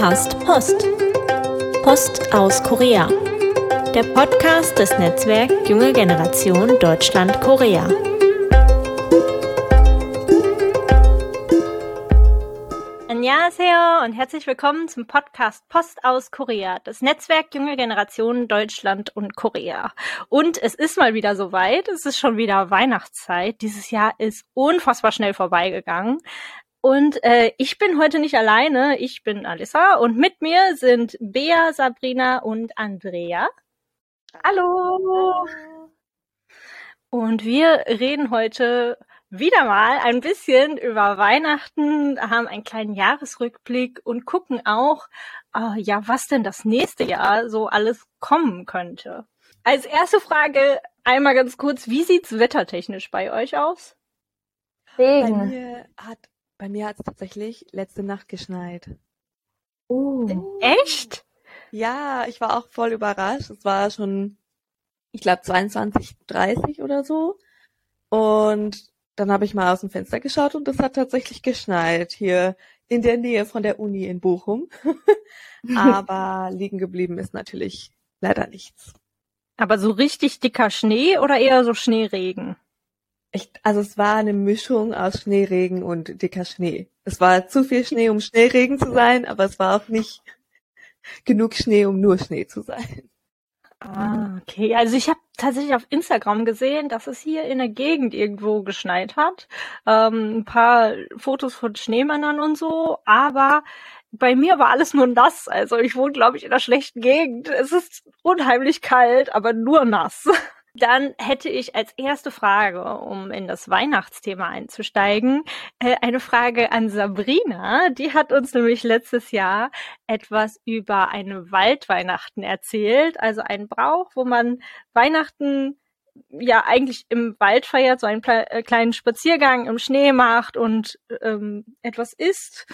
Hast Post. Post aus Korea. Der Podcast des Netzwerks Junge Generation Deutschland Korea. Annyeonghaseyo und herzlich willkommen zum Podcast Post aus Korea, das Netzwerk Junge Generation Deutschland und Korea. Und es ist mal wieder soweit, es ist schon wieder Weihnachtszeit. Dieses Jahr ist unfassbar schnell vorbeigegangen. Und äh, ich bin heute nicht alleine, ich bin Alissa und mit mir sind Bea, Sabrina und Andrea. Hallo. Und wir reden heute wieder mal ein bisschen über Weihnachten, haben einen kleinen Jahresrückblick und gucken auch, äh, ja, was denn das nächste Jahr so alles kommen könnte. Als erste Frage einmal ganz kurz, wie sieht's wettertechnisch bei euch aus? Regen. Bei mir hat bei mir hat es tatsächlich letzte Nacht geschneit. Oh. Echt? Ja, ich war auch voll überrascht. Es war schon, ich glaube, 22, 30 oder so. Und dann habe ich mal aus dem Fenster geschaut und es hat tatsächlich geschneit hier in der Nähe von der Uni in Bochum. Aber liegen geblieben ist natürlich leider nichts. Aber so richtig dicker Schnee oder eher so Schneeregen? Ich, also es war eine Mischung aus Schneeregen und dicker Schnee. Es war zu viel Schnee, um Schneeregen zu sein, aber es war auch nicht genug Schnee, um nur Schnee zu sein. Ah, okay. Also ich habe tatsächlich auf Instagram gesehen, dass es hier in der Gegend irgendwo geschneit hat. Ähm, ein paar Fotos von Schneemännern und so, aber bei mir war alles nur nass. Also ich wohne, glaube ich, in einer schlechten Gegend. Es ist unheimlich kalt, aber nur nass. Dann hätte ich als erste Frage, um in das Weihnachtsthema einzusteigen, äh, eine Frage an Sabrina. Die hat uns nämlich letztes Jahr etwas über eine Waldweihnachten erzählt, also ein Brauch, wo man Weihnachten ja eigentlich im Wald feiert, so einen äh, kleinen Spaziergang im Schnee macht und ähm, etwas isst.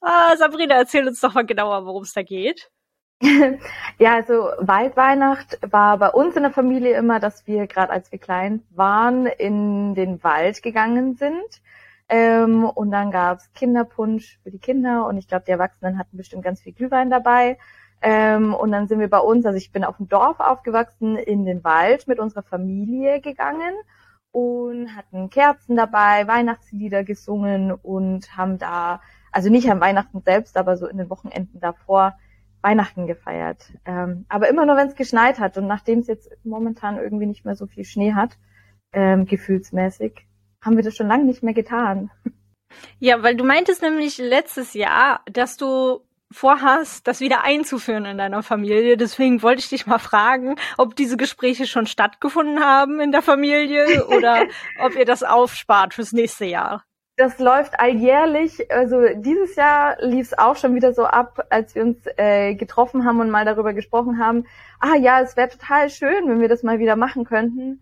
Ah, Sabrina, erzähl uns doch mal genauer, worum es da geht. ja, also Waldweihnacht war bei uns in der Familie immer, dass wir gerade als wir klein waren in den Wald gegangen sind. Ähm, und dann gab's Kinderpunsch für die Kinder und ich glaube, die Erwachsenen hatten bestimmt ganz viel Glühwein dabei. Ähm, und dann sind wir bei uns, also ich bin auf dem Dorf aufgewachsen, in den Wald mit unserer Familie gegangen und hatten Kerzen dabei, Weihnachtslieder gesungen und haben da, also nicht am Weihnachten selbst, aber so in den Wochenenden davor Weihnachten gefeiert. Ähm, aber immer nur, wenn es geschneit hat. Und nachdem es jetzt momentan irgendwie nicht mehr so viel Schnee hat, ähm, gefühlsmäßig, haben wir das schon lange nicht mehr getan. Ja, weil du meintest nämlich letztes Jahr, dass du vorhast, das wieder einzuführen in deiner Familie. Deswegen wollte ich dich mal fragen, ob diese Gespräche schon stattgefunden haben in der Familie oder ob ihr das aufspart fürs nächste Jahr das läuft alljährlich. Also dieses Jahr lief es auch schon wieder so ab, als wir uns äh, getroffen haben und mal darüber gesprochen haben. Ah ja, es wäre total schön, wenn wir das mal wieder machen könnten.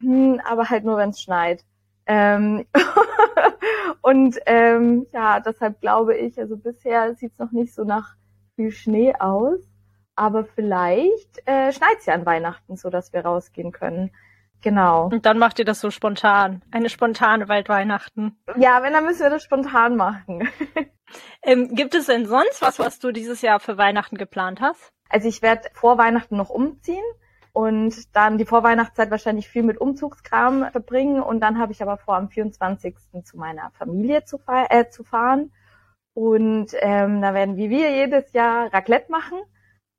Hm, aber halt nur, wenn es schneit. Ähm und ähm, ja, deshalb glaube ich, also bisher sieht es noch nicht so nach viel Schnee aus. Aber vielleicht äh, schneit ja an Weihnachten, so dass wir rausgehen können. Genau. Und dann macht ihr das so spontan. Eine spontane Waldweihnachten. Ja, wenn, dann müssen wir das spontan machen. ähm, gibt es denn sonst was, was du dieses Jahr für Weihnachten geplant hast? Also ich werde vor Weihnachten noch umziehen und dann die Vorweihnachtszeit wahrscheinlich viel mit Umzugskram verbringen und dann habe ich aber vor, am 24. zu meiner Familie zu, äh, zu fahren und ähm, da werden wie wir jedes Jahr Raclette machen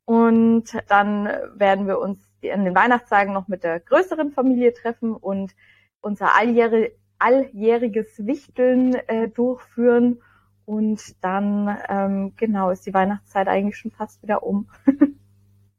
und dann werden wir uns an den Weihnachtstagen noch mit der größeren Familie treffen und unser alljährig, alljähriges Wichteln äh, durchführen. Und dann, ähm, genau, ist die Weihnachtszeit eigentlich schon fast wieder um.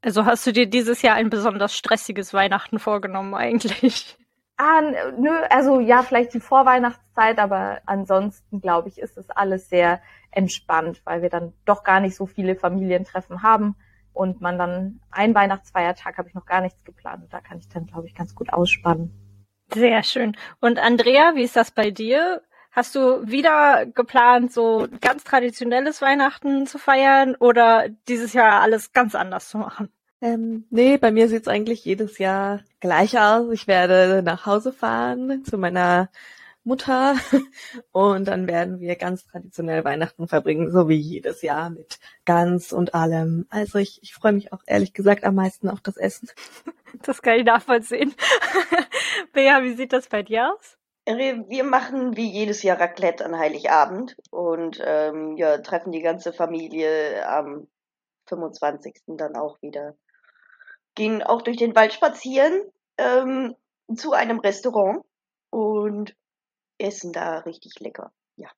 also hast du dir dieses Jahr ein besonders stressiges Weihnachten vorgenommen eigentlich? Ah, nö, also ja, vielleicht die Vorweihnachtszeit, aber ansonsten glaube ich, ist es alles sehr entspannt, weil wir dann doch gar nicht so viele Familientreffen haben und man dann ein Weihnachtsfeiertag habe ich noch gar nichts geplant. Und da kann ich dann, glaube ich, ganz gut ausspannen. Sehr schön. Und Andrea, wie ist das bei dir? Hast du wieder geplant, so ganz traditionelles Weihnachten zu feiern oder dieses Jahr alles ganz anders zu machen? Ähm, nee, bei mir sieht's eigentlich jedes Jahr gleich aus. Ich werde nach Hause fahren zu meiner Mutter. Und dann werden wir ganz traditionell Weihnachten verbringen, so wie jedes Jahr mit Gans und allem. Also ich, ich freue mich auch ehrlich gesagt am meisten auf das Essen. Das kann ich nachvollziehen. Bea, wie sieht das bei dir aus? Wir machen wie jedes Jahr Raclette an Heiligabend und ähm, ja, treffen die ganze Familie am 25. dann auch wieder. Gehen auch durch den Wald spazieren ähm, zu einem Restaurant und essen da richtig lecker. Ja.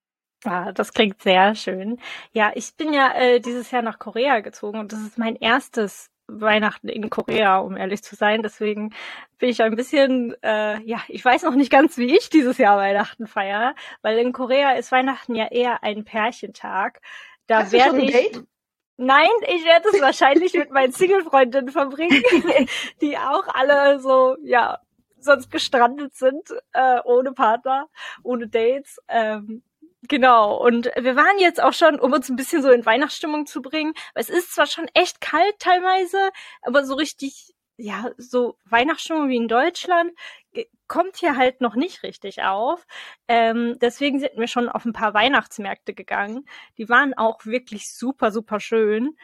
Ah, das klingt sehr schön. Ja, ich bin ja äh, dieses Jahr nach Korea gezogen und das ist mein erstes Weihnachten in Korea, um ehrlich zu sein. Deswegen bin ich ein bisschen, äh, ja, ich weiß noch nicht ganz, wie ich dieses Jahr Weihnachten feiere, weil in Korea ist Weihnachten ja eher ein Pärchentag. Da Hast werde ich. Date? Nein, ich werde es wahrscheinlich mit meinen Single-Freundinnen verbringen, die auch alle so, ja, sonst gestrandet sind, äh, ohne Partner, ohne Dates. Ähm, Genau, und wir waren jetzt auch schon, um uns ein bisschen so in Weihnachtsstimmung zu bringen. Es ist zwar schon echt kalt teilweise, aber so richtig, ja, so Weihnachtsstimmung wie in Deutschland kommt hier halt noch nicht richtig auf. Ähm, deswegen sind wir schon auf ein paar Weihnachtsmärkte gegangen. Die waren auch wirklich super, super schön.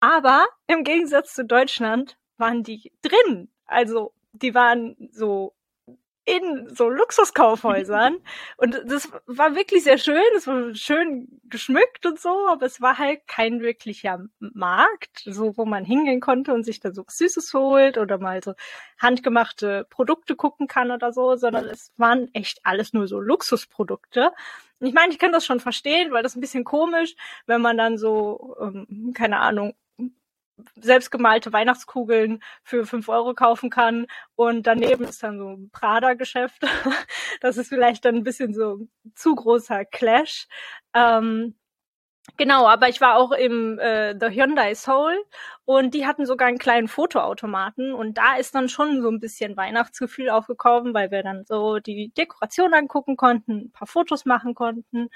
Aber im Gegensatz zu Deutschland waren die drin. Also die waren so in so Luxuskaufhäusern. Und das war wirklich sehr schön. Es war schön geschmückt und so, aber es war halt kein wirklicher Markt, so wo man hingehen konnte und sich da so Süßes holt oder mal so handgemachte Produkte gucken kann oder so, sondern es waren echt alles nur so Luxusprodukte. Ich meine, ich kann das schon verstehen, weil das ist ein bisschen komisch, wenn man dann so, ähm, keine Ahnung, selbstgemalte Weihnachtskugeln für fünf Euro kaufen kann und daneben ist dann so ein Prada-Geschäft. Das ist vielleicht dann ein bisschen so zu großer Clash. Ähm, genau, aber ich war auch im äh, The Hyundai Seoul und die hatten sogar einen kleinen Fotoautomaten und da ist dann schon so ein bisschen Weihnachtsgefühl aufgekommen, weil wir dann so die Dekoration angucken konnten, ein paar Fotos machen konnten.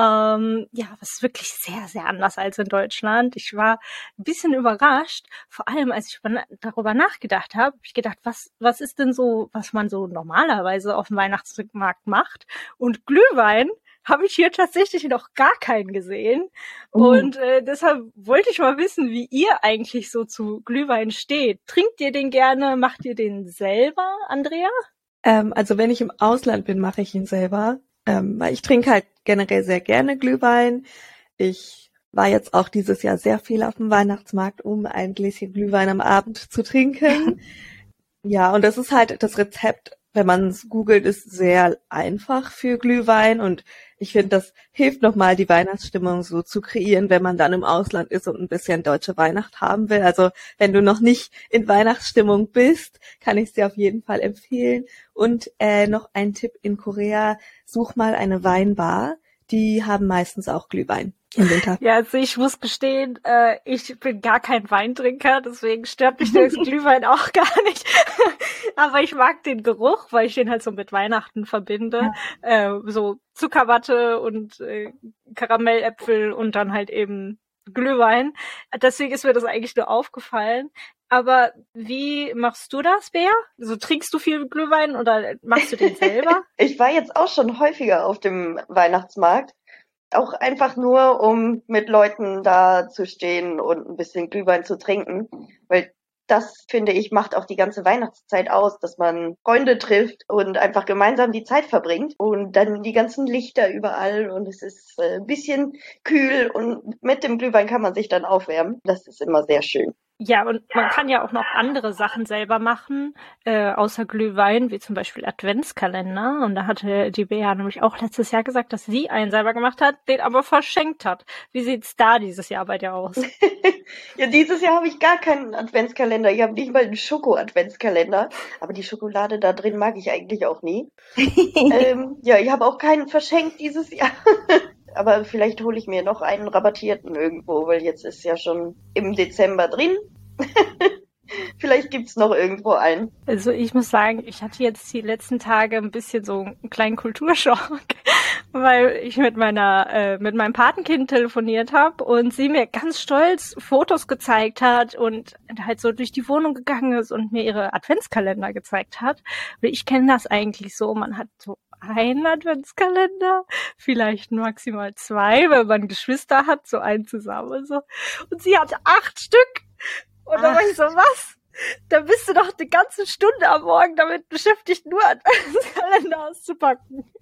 Ähm, ja, was ist wirklich sehr, sehr anders als in Deutschland. Ich war ein bisschen überrascht, vor allem als ich über, darüber nachgedacht habe, hab ich gedacht, was, was ist denn so, was man so normalerweise auf dem Weihnachtsmarkt macht? Und Glühwein habe ich hier tatsächlich noch gar keinen gesehen. Oh. Und äh, deshalb wollte ich mal wissen, wie ihr eigentlich so zu Glühwein steht. Trinkt ihr den gerne? Macht ihr den selber, Andrea? Ähm, also wenn ich im Ausland bin, mache ich ihn selber. Ähm, weil ich trinke halt generell sehr gerne Glühwein. Ich war jetzt auch dieses Jahr sehr viel auf dem Weihnachtsmarkt, um ein Gläschen Glühwein am Abend zu trinken. ja, und das ist halt das Rezept, wenn man es googelt, ist sehr einfach für Glühwein und ich finde, das hilft nochmal, die Weihnachtsstimmung so zu kreieren, wenn man dann im Ausland ist und ein bisschen deutsche Weihnacht haben will. Also wenn du noch nicht in Weihnachtsstimmung bist, kann ich es dir auf jeden Fall empfehlen. Und äh, noch ein Tipp in Korea, such mal eine Weinbar. Die haben meistens auch Glühwein im Winter. Ja, also ich muss gestehen, äh, ich bin gar kein Weintrinker, deswegen stört mich das Glühwein auch gar nicht. Aber ich mag den Geruch, weil ich den halt so mit Weihnachten verbinde. Äh, so Zuckerwatte und äh, Karamelläpfel und dann halt eben Glühwein. Deswegen ist mir das eigentlich nur aufgefallen. Aber wie machst du das, Bea? So trinkst du viel Glühwein oder machst du den selber? Ich war jetzt auch schon häufiger auf dem Weihnachtsmarkt. Auch einfach nur, um mit Leuten da zu stehen und ein bisschen Glühwein zu trinken. Weil das, finde ich, macht auch die ganze Weihnachtszeit aus, dass man Freunde trifft und einfach gemeinsam die Zeit verbringt. Und dann die ganzen Lichter überall und es ist äh, ein bisschen kühl und mit dem Glühwein kann man sich dann aufwärmen. Das ist immer sehr schön. Ja, und man kann ja auch noch andere Sachen selber machen, äh, außer Glühwein, wie zum Beispiel Adventskalender. Und da hatte die Bea nämlich auch letztes Jahr gesagt, dass sie einen selber gemacht hat, den aber verschenkt hat. Wie sieht's da dieses Jahr bei dir aus? ja, dieses Jahr habe ich gar keinen Adventskalender. Ich habe nicht mal einen Schoko-Adventskalender. Aber die Schokolade da drin mag ich eigentlich auch nie. ähm, ja, ich habe auch keinen verschenkt dieses Jahr. Aber vielleicht hole ich mir noch einen rabattierten irgendwo, weil jetzt ist ja schon im Dezember drin. vielleicht gibt's noch irgendwo einen. Also ich muss sagen, ich hatte jetzt die letzten Tage ein bisschen so einen kleinen Kulturschock, weil ich mit meiner äh, mit meinem Patenkind telefoniert habe und sie mir ganz stolz Fotos gezeigt hat und halt so durch die Wohnung gegangen ist und mir ihre Adventskalender gezeigt hat. Ich kenne das eigentlich so, man hat so einen Adventskalender, vielleicht maximal zwei, wenn man Geschwister hat, so einen zusammen so. Und sie hatte acht Stück. Und dann war ich so, was? Da bist du doch eine ganze Stunde am Morgen damit beschäftigt, nur Adventskalender auszupacken.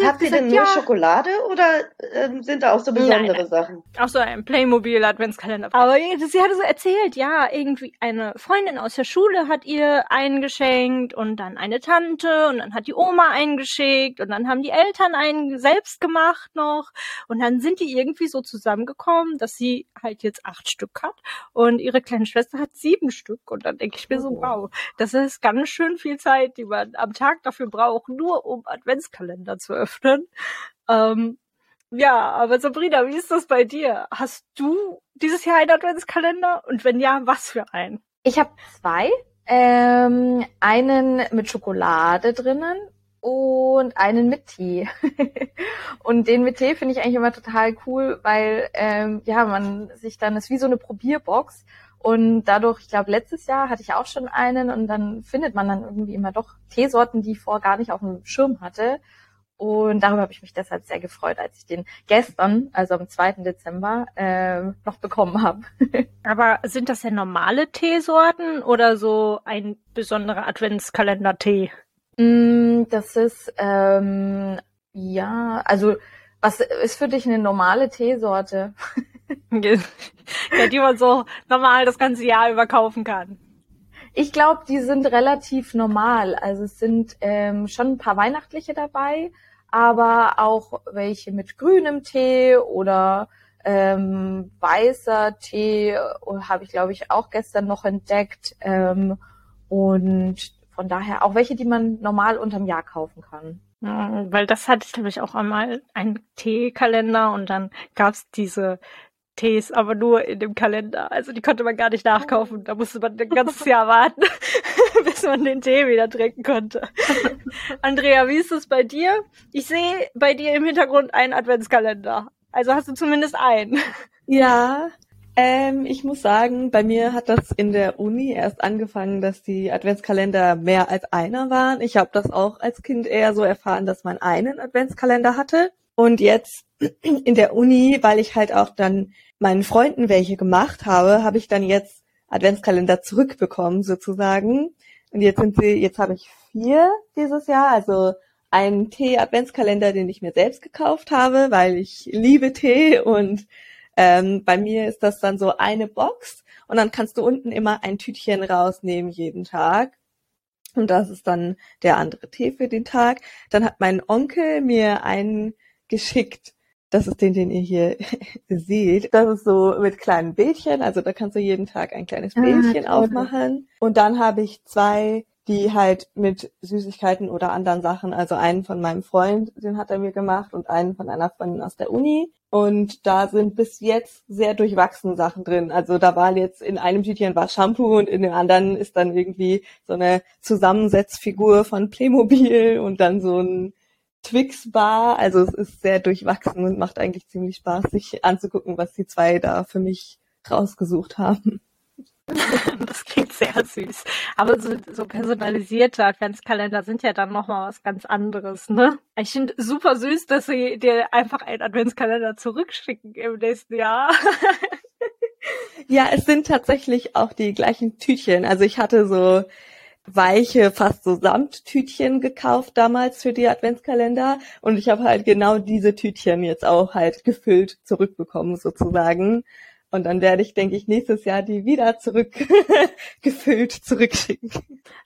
Habt ihr denn nur ja, Schokolade oder ähm, sind da auch so besondere nein, Sachen? Auch so ein Playmobil Adventskalender. Aber sie hatte so erzählt, ja, irgendwie eine Freundin aus der Schule hat ihr eingeschenkt und dann eine Tante und dann hat die Oma eingeschickt und dann haben die Eltern einen selbst gemacht noch und dann sind die irgendwie so zusammengekommen, dass sie halt jetzt acht Stück hat und ihre kleine Schwester hat sieben Stück und dann denke ich mir so, oh. wow, das ist ganz schön viel Zeit, die man am Tag dafür braucht, nur um Adventskalender zu öffnen. Ähm, ja, aber Sabrina, wie ist das bei dir? Hast du dieses Jahr einen Adventskalender? Und wenn ja, was für einen? Ich habe zwei. Ähm, einen mit Schokolade drinnen und einen mit Tee. und den mit Tee finde ich eigentlich immer total cool, weil ähm, ja man sich dann ist wie so eine Probierbox und dadurch, ich glaube, letztes Jahr hatte ich auch schon einen und dann findet man dann irgendwie immer doch Teesorten, die ich vorher gar nicht auf dem Schirm hatte. Und darüber habe ich mich deshalb sehr gefreut, als ich den gestern, also am 2. Dezember, äh, noch bekommen habe. Aber sind das denn normale Teesorten oder so ein besonderer Adventskalender-Tee? Mm, das ist, ähm, ja, also was ist für dich eine normale Teesorte? ja, die man so normal das ganze Jahr über kaufen kann. Ich glaube, die sind relativ normal. Also es sind ähm, schon ein paar weihnachtliche dabei, aber auch welche mit grünem Tee oder ähm, weißer Tee habe ich, glaube ich, auch gestern noch entdeckt. Ähm, und von daher auch welche, die man normal unterm Jahr kaufen kann. Weil das hatte ich, glaube ich, auch einmal einen Teekalender und dann gab's diese Tees, aber nur in dem Kalender. Also die konnte man gar nicht nachkaufen. Da musste man ein ganzes Jahr warten, bis man den Tee wieder trinken konnte. Andrea, wie ist es bei dir? Ich sehe bei dir im Hintergrund einen Adventskalender. Also hast du zumindest einen. Ja, ähm, ich muss sagen, bei mir hat das in der Uni erst angefangen, dass die Adventskalender mehr als einer waren. Ich habe das auch als Kind eher so erfahren, dass man einen Adventskalender hatte. Und jetzt in der Uni, weil ich halt auch dann meinen Freunden welche gemacht habe, habe ich dann jetzt Adventskalender zurückbekommen sozusagen. Und jetzt sind sie, jetzt habe ich vier dieses Jahr, also einen Tee-Adventskalender, den ich mir selbst gekauft habe, weil ich liebe Tee und ähm, bei mir ist das dann so eine Box und dann kannst du unten immer ein Tütchen rausnehmen jeden Tag. Und das ist dann der andere Tee für den Tag. Dann hat mein Onkel mir einen geschickt. Das ist den, den ihr hier seht. Das ist so mit kleinen Bildchen. Also da kannst du jeden Tag ein kleines ah, Bildchen ah, aufmachen. Und dann habe ich zwei, die halt mit Süßigkeiten oder anderen Sachen, also einen von meinem Freund, den hat er mir gemacht und einen von einer Freundin aus der Uni. Und da sind bis jetzt sehr durchwachsene Sachen drin. Also da war jetzt in einem Tütchen war Shampoo und in dem anderen ist dann irgendwie so eine Zusammensetzfigur von Playmobil und dann so ein Twix-Bar. Also es ist sehr durchwachsen und macht eigentlich ziemlich Spaß, sich anzugucken, was die zwei da für mich rausgesucht haben. Das klingt sehr süß. Aber so, so personalisierte Adventskalender sind ja dann nochmal was ganz anderes, ne? Ich finde super süß, dass sie dir einfach einen Adventskalender zurückschicken im nächsten Jahr. Ja, es sind tatsächlich auch die gleichen Tütchen. Also ich hatte so weiche, fast so Samttütchen gekauft damals für die Adventskalender und ich habe halt genau diese Tütchen jetzt auch halt gefüllt zurückbekommen sozusagen. Und dann werde ich, denke ich, nächstes Jahr die wieder zurückgefüllt zurückschicken.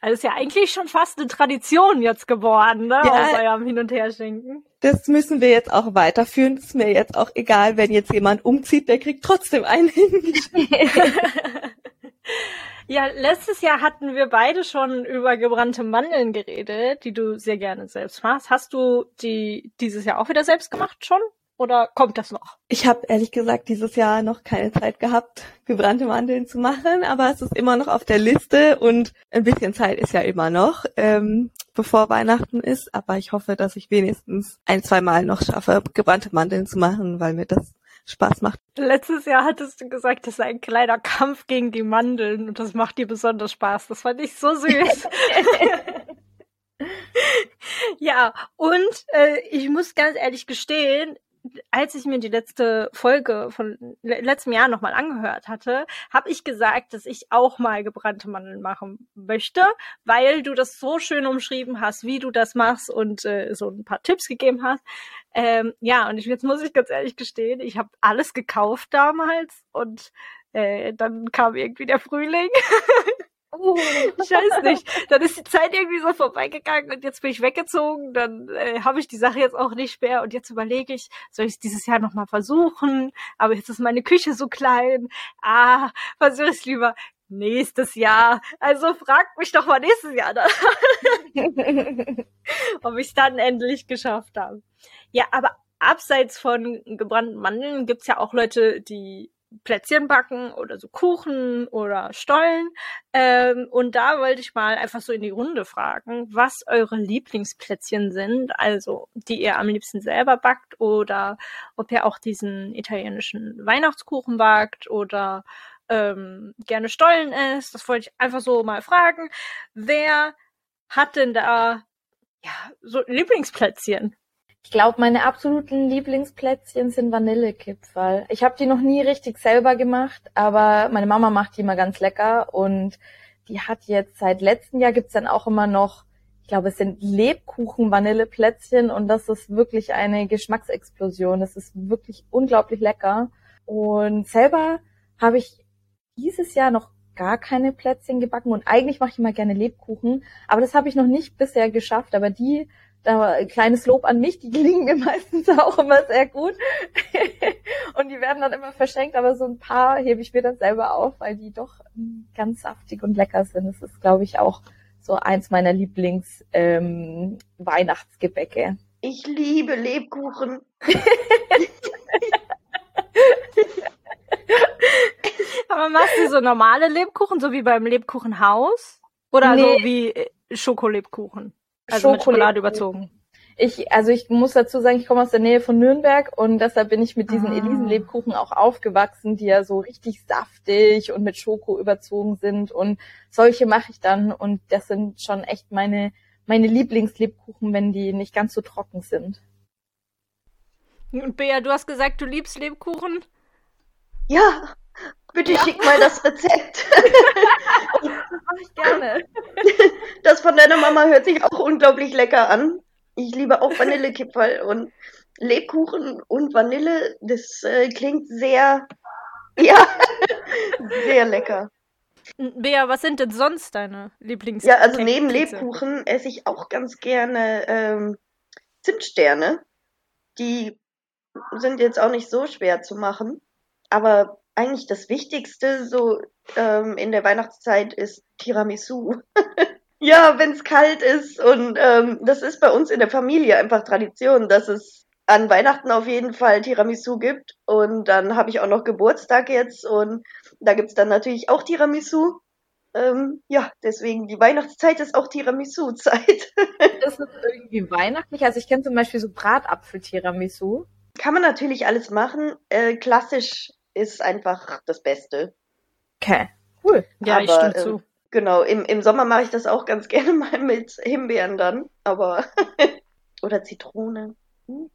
Also ist ja eigentlich schon fast eine Tradition jetzt geworden, ne? Ja, aus eurem Hin- und Herschenken. Das müssen wir jetzt auch weiterführen. ist mir jetzt auch egal, wenn jetzt jemand umzieht, der kriegt trotzdem einen hingeschickt. Ja, letztes Jahr hatten wir beide schon über gebrannte Mandeln geredet, die du sehr gerne selbst machst. Hast du die dieses Jahr auch wieder selbst gemacht schon? Oder kommt das noch? Ich habe ehrlich gesagt dieses Jahr noch keine Zeit gehabt, gebrannte Mandeln zu machen, aber es ist immer noch auf der Liste und ein bisschen Zeit ist ja immer noch, ähm, bevor Weihnachten ist. Aber ich hoffe, dass ich wenigstens ein, zwei Mal noch schaffe, gebrannte Mandeln zu machen, weil mir das Spaß macht. Letztes Jahr hattest du gesagt, das sei ein kleiner Kampf gegen die Mandeln und das macht dir besonders Spaß. Das fand ich so süß. Ja, und äh, ich muss ganz ehrlich gestehen, als ich mir die letzte Folge von letztem Jahr nochmal angehört hatte, habe ich gesagt, dass ich auch mal gebrannte Mandeln machen möchte, weil du das so schön umschrieben hast, wie du das machst und äh, so ein paar Tipps gegeben hast. Ähm, ja, und ich, jetzt muss ich ganz ehrlich gestehen, ich habe alles gekauft damals und äh, dann kam irgendwie der Frühling. Oh. Ich weiß nicht. Dann ist die Zeit irgendwie so vorbeigegangen und jetzt bin ich weggezogen. Dann äh, habe ich die Sache jetzt auch nicht mehr. Und jetzt überlege ich, soll ich es dieses Jahr nochmal versuchen? Aber jetzt ist meine Küche so klein. Ah, versuche ich es lieber nächstes Jahr. Also fragt mich doch mal nächstes Jahr dann, ob ich es dann endlich geschafft habe. Ja, aber abseits von gebrannten Mandeln gibt's ja auch Leute, die Plätzchen backen oder so Kuchen oder Stollen. Ähm, und da wollte ich mal einfach so in die Runde fragen, was eure Lieblingsplätzchen sind, also die ihr am liebsten selber backt oder ob ihr auch diesen italienischen Weihnachtskuchen backt oder ähm, gerne Stollen isst. Das wollte ich einfach so mal fragen. Wer hat denn da ja so Lieblingsplätzchen? Ich glaube, meine absoluten Lieblingsplätzchen sind Vanillekipferl. Ich habe die noch nie richtig selber gemacht, aber meine Mama macht die immer ganz lecker und die hat jetzt seit letztem Jahr gibt's dann auch immer noch, ich glaube, es sind Lebkuchen-Vanilleplätzchen und das ist wirklich eine Geschmacksexplosion. Das ist wirklich unglaublich lecker. Und selber habe ich dieses Jahr noch gar keine Plätzchen gebacken und eigentlich mache ich immer gerne Lebkuchen, aber das habe ich noch nicht bisher geschafft. Aber die da ein kleines Lob an mich, die gelingen mir meistens auch immer sehr gut. und die werden dann immer verschenkt, aber so ein paar hebe ich mir dann selber auf, weil die doch ähm, ganz saftig und lecker sind. Das ist, glaube ich, auch so eins meiner Lieblings-Weihnachtsgebäcke. Ähm, ich liebe Lebkuchen. aber machst du so normale Lebkuchen, so wie beim Lebkuchenhaus? Oder nee. so wie äh, Schokolebkuchen? Also mit Schokolade überzogen. Ich, also ich muss dazu sagen, ich komme aus der Nähe von Nürnberg und deshalb bin ich mit diesen ah. Elisenlebkuchen auch aufgewachsen, die ja so richtig saftig und mit Schoko überzogen sind und solche mache ich dann und das sind schon echt meine meine Lieblingslebkuchen, wenn die nicht ganz so trocken sind. Und Bea, du hast gesagt, du liebst Lebkuchen? Ja, bitte ja. schick mal das Rezept. das mache ich gerne. Das von deiner Mama hört sich auch unglaublich lecker an. Ich liebe auch Vanillekipferl und Lebkuchen und Vanille. Das äh, klingt sehr, ja, sehr lecker. Bea, was sind denn sonst deine Lieblings? Ja, also neben Lebkuchen esse ich auch ganz gerne ähm, Zimtsterne. Die sind jetzt auch nicht so schwer zu machen, aber eigentlich das Wichtigste so ähm, in der Weihnachtszeit ist Tiramisu. ja, wenn es kalt ist und ähm, das ist bei uns in der Familie einfach Tradition, dass es an Weihnachten auf jeden Fall Tiramisu gibt und dann habe ich auch noch Geburtstag jetzt und da gibt's dann natürlich auch Tiramisu. Ähm, ja, deswegen die Weihnachtszeit ist auch Tiramisu-Zeit. das ist irgendwie weihnachtlich. Also ich kenne zum Beispiel so Bratapfel-Tiramisu. Kann man natürlich alles machen. Äh, klassisch ist einfach das Beste. Okay, cool. Ja, aber, ich stimme äh, zu. Genau, im, im Sommer mache ich das auch ganz gerne mal mit Himbeeren dann, aber oder Zitrone. Hm.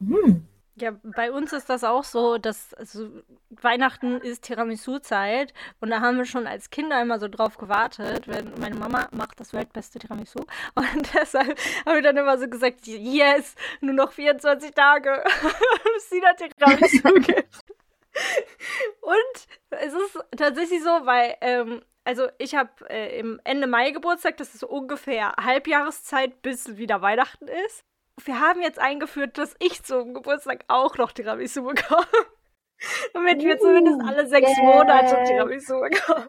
Hm. Ja, bei uns ist das auch so, dass also, Weihnachten ist Tiramisu-Zeit und da haben wir schon als Kinder immer so drauf gewartet, wenn meine Mama macht das weltbeste Tiramisu und deshalb haben wir dann immer so gesagt, yes, nur noch 24 Tage, bis sie da Tiramisu gibt. Und es ist tatsächlich so, weil, ähm, also ich habe äh, im Ende Mai Geburtstag, das ist so ungefähr Halbjahreszeit, bis wieder Weihnachten ist. Wir haben jetzt eingeführt, dass ich zum Geburtstag auch noch Tiramisu bekomme. Damit wir zumindest alle sechs yeah. Monate Tiramisu bekommen.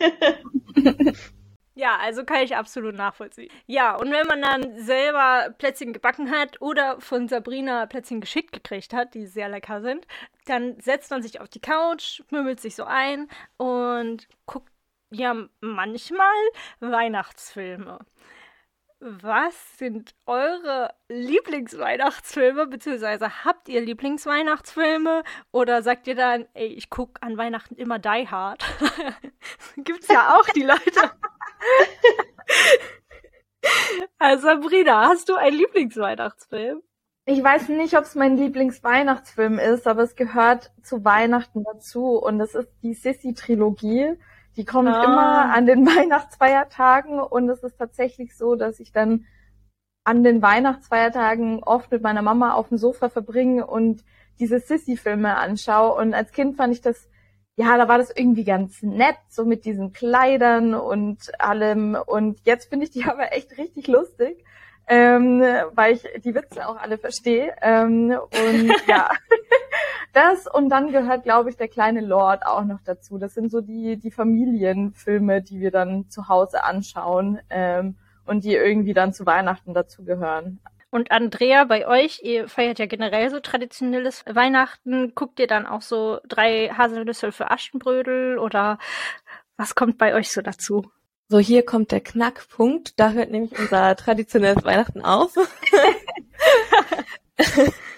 Ja, also kann ich absolut nachvollziehen. Ja, und wenn man dann selber Plätzchen gebacken hat oder von Sabrina Plätzchen geschickt gekriegt hat, die sehr lecker sind, dann setzt man sich auf die Couch, mümmelt sich so ein und guckt ja manchmal Weihnachtsfilme. Was sind eure Lieblingsweihnachtsfilme, beziehungsweise habt ihr Lieblingsweihnachtsfilme oder sagt ihr dann, ey, ich gucke an Weihnachten immer Die Hard? Gibt's ja auch die Leute. Also Sabrina, hast du einen Lieblingsweihnachtsfilm? Ich weiß nicht, ob es mein Lieblingsweihnachtsfilm ist, aber es gehört zu Weihnachten dazu und es ist die Sissy-Trilogie. Die kommt ah. immer an den Weihnachtsfeiertagen und es ist tatsächlich so, dass ich dann an den Weihnachtsfeiertagen oft mit meiner Mama auf dem Sofa verbringe und diese Sissy-Filme anschaue. Und als Kind fand ich das, ja, da war das irgendwie ganz nett, so mit diesen Kleidern und allem. Und jetzt finde ich die aber echt richtig lustig ähm, weil ich die Witze auch alle verstehe. Ähm, und ja, das und dann gehört, glaube ich, der kleine Lord auch noch dazu. Das sind so die, die Familienfilme, die wir dann zu Hause anschauen ähm, und die irgendwie dann zu Weihnachten dazugehören. Und Andrea, bei euch, ihr feiert ja generell so traditionelles Weihnachten. Guckt ihr dann auch so drei Haselnüsse für Aschenbrödel oder was kommt bei euch so dazu? So, hier kommt der Knackpunkt. Da hört nämlich unser traditionelles Weihnachten auf.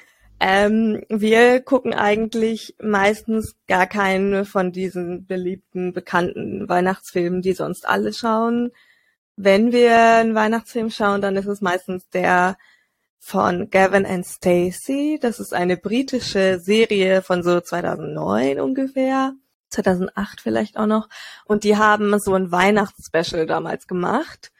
ähm, wir gucken eigentlich meistens gar keinen von diesen beliebten, bekannten Weihnachtsfilmen, die sonst alle schauen. Wenn wir einen Weihnachtsfilm schauen, dann ist es meistens der von Gavin and Stacey. Das ist eine britische Serie von so 2009 ungefähr. 2008 vielleicht auch noch. Und die haben so ein Weihnachtsspecial damals gemacht.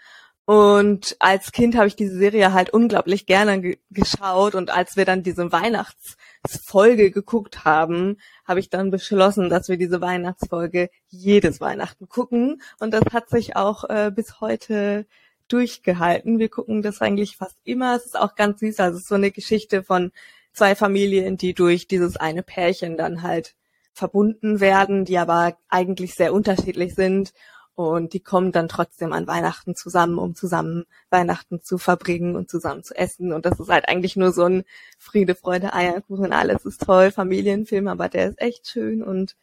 Und als Kind habe ich diese Serie halt unglaublich gerne ge geschaut. Und als wir dann diese Weihnachtsfolge geguckt haben, habe ich dann beschlossen, dass wir diese Weihnachtsfolge jedes Weihnachten gucken. Und das hat sich auch äh, bis heute durchgehalten. Wir gucken das eigentlich fast immer. Es ist auch ganz süß. Also es ist so eine Geschichte von zwei Familien, die durch dieses eine Pärchen dann halt verbunden werden, die aber eigentlich sehr unterschiedlich sind. Und die kommen dann trotzdem an Weihnachten zusammen, um zusammen Weihnachten zu verbringen und zusammen zu essen. Und das ist halt eigentlich nur so ein Friede, Freude, Eierkuchen, alles ist toll, Familienfilm, aber der ist echt schön und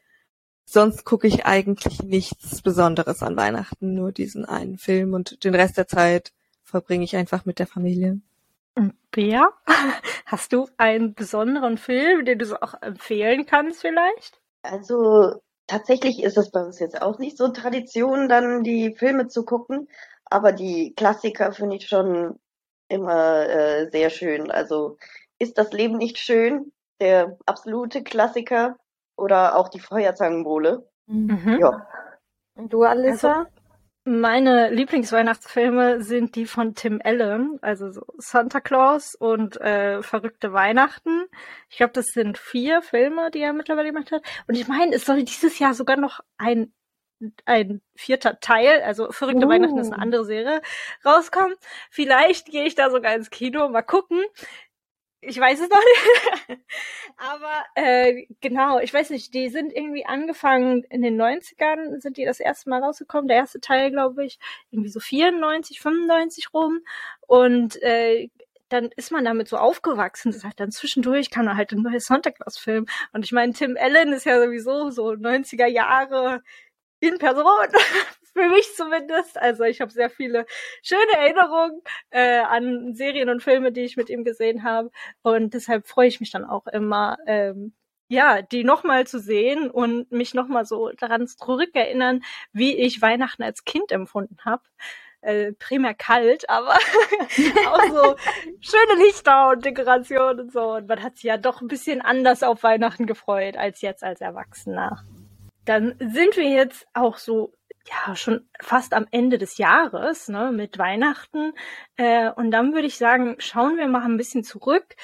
sonst gucke ich eigentlich nichts Besonderes an Weihnachten, nur diesen einen Film und den Rest der Zeit verbringe ich einfach mit der Familie. Und Bea, hast du einen besonderen Film, den du so auch empfehlen kannst vielleicht? Also tatsächlich ist es bei uns jetzt auch nicht so Tradition, dann die Filme zu gucken, aber die Klassiker finde ich schon immer äh, sehr schön. Also ist das Leben nicht schön? Der absolute Klassiker oder auch die Feuerzangenbowle. Mhm. Ja. Und du, Alissa? Also, meine Lieblingsweihnachtsfilme sind die von Tim Allen, also so Santa Claus und äh, Verrückte Weihnachten. Ich glaube, das sind vier Filme, die er mittlerweile gemacht hat. Und ich meine, es soll dieses Jahr sogar noch ein ein vierter Teil, also Verrückte uh. Weihnachten ist eine uh. andere Serie, rauskommen. Vielleicht gehe ich da sogar ins Kino, mal gucken. Ich weiß es noch nicht. Aber äh, genau, ich weiß nicht, die sind irgendwie angefangen in den 90ern, sind die das erste Mal rausgekommen. Der erste Teil, glaube ich, irgendwie so 94, 95 rum. Und äh, dann ist man damit so aufgewachsen. Das heißt, dann zwischendurch kam da halt ein neues Santa Claus Film. Und ich meine, Tim Allen ist ja sowieso so 90er Jahre in Person für mich zumindest. Also ich habe sehr viele schöne Erinnerungen äh, an Serien und Filme, die ich mit ihm gesehen habe. Und deshalb freue ich mich dann auch immer, ähm, ja, die nochmal zu sehen und mich nochmal so daran zurückerinnern, wie ich Weihnachten als Kind empfunden habe. Äh, primär kalt, aber auch so schöne Lichter und Dekorationen und so. Und man hat sich ja doch ein bisschen anders auf Weihnachten gefreut als jetzt als Erwachsener. Dann sind wir jetzt auch so ja schon fast am Ende des Jahres, ne, mit Weihnachten. Äh, und dann würde ich sagen, schauen wir mal ein bisschen zurück,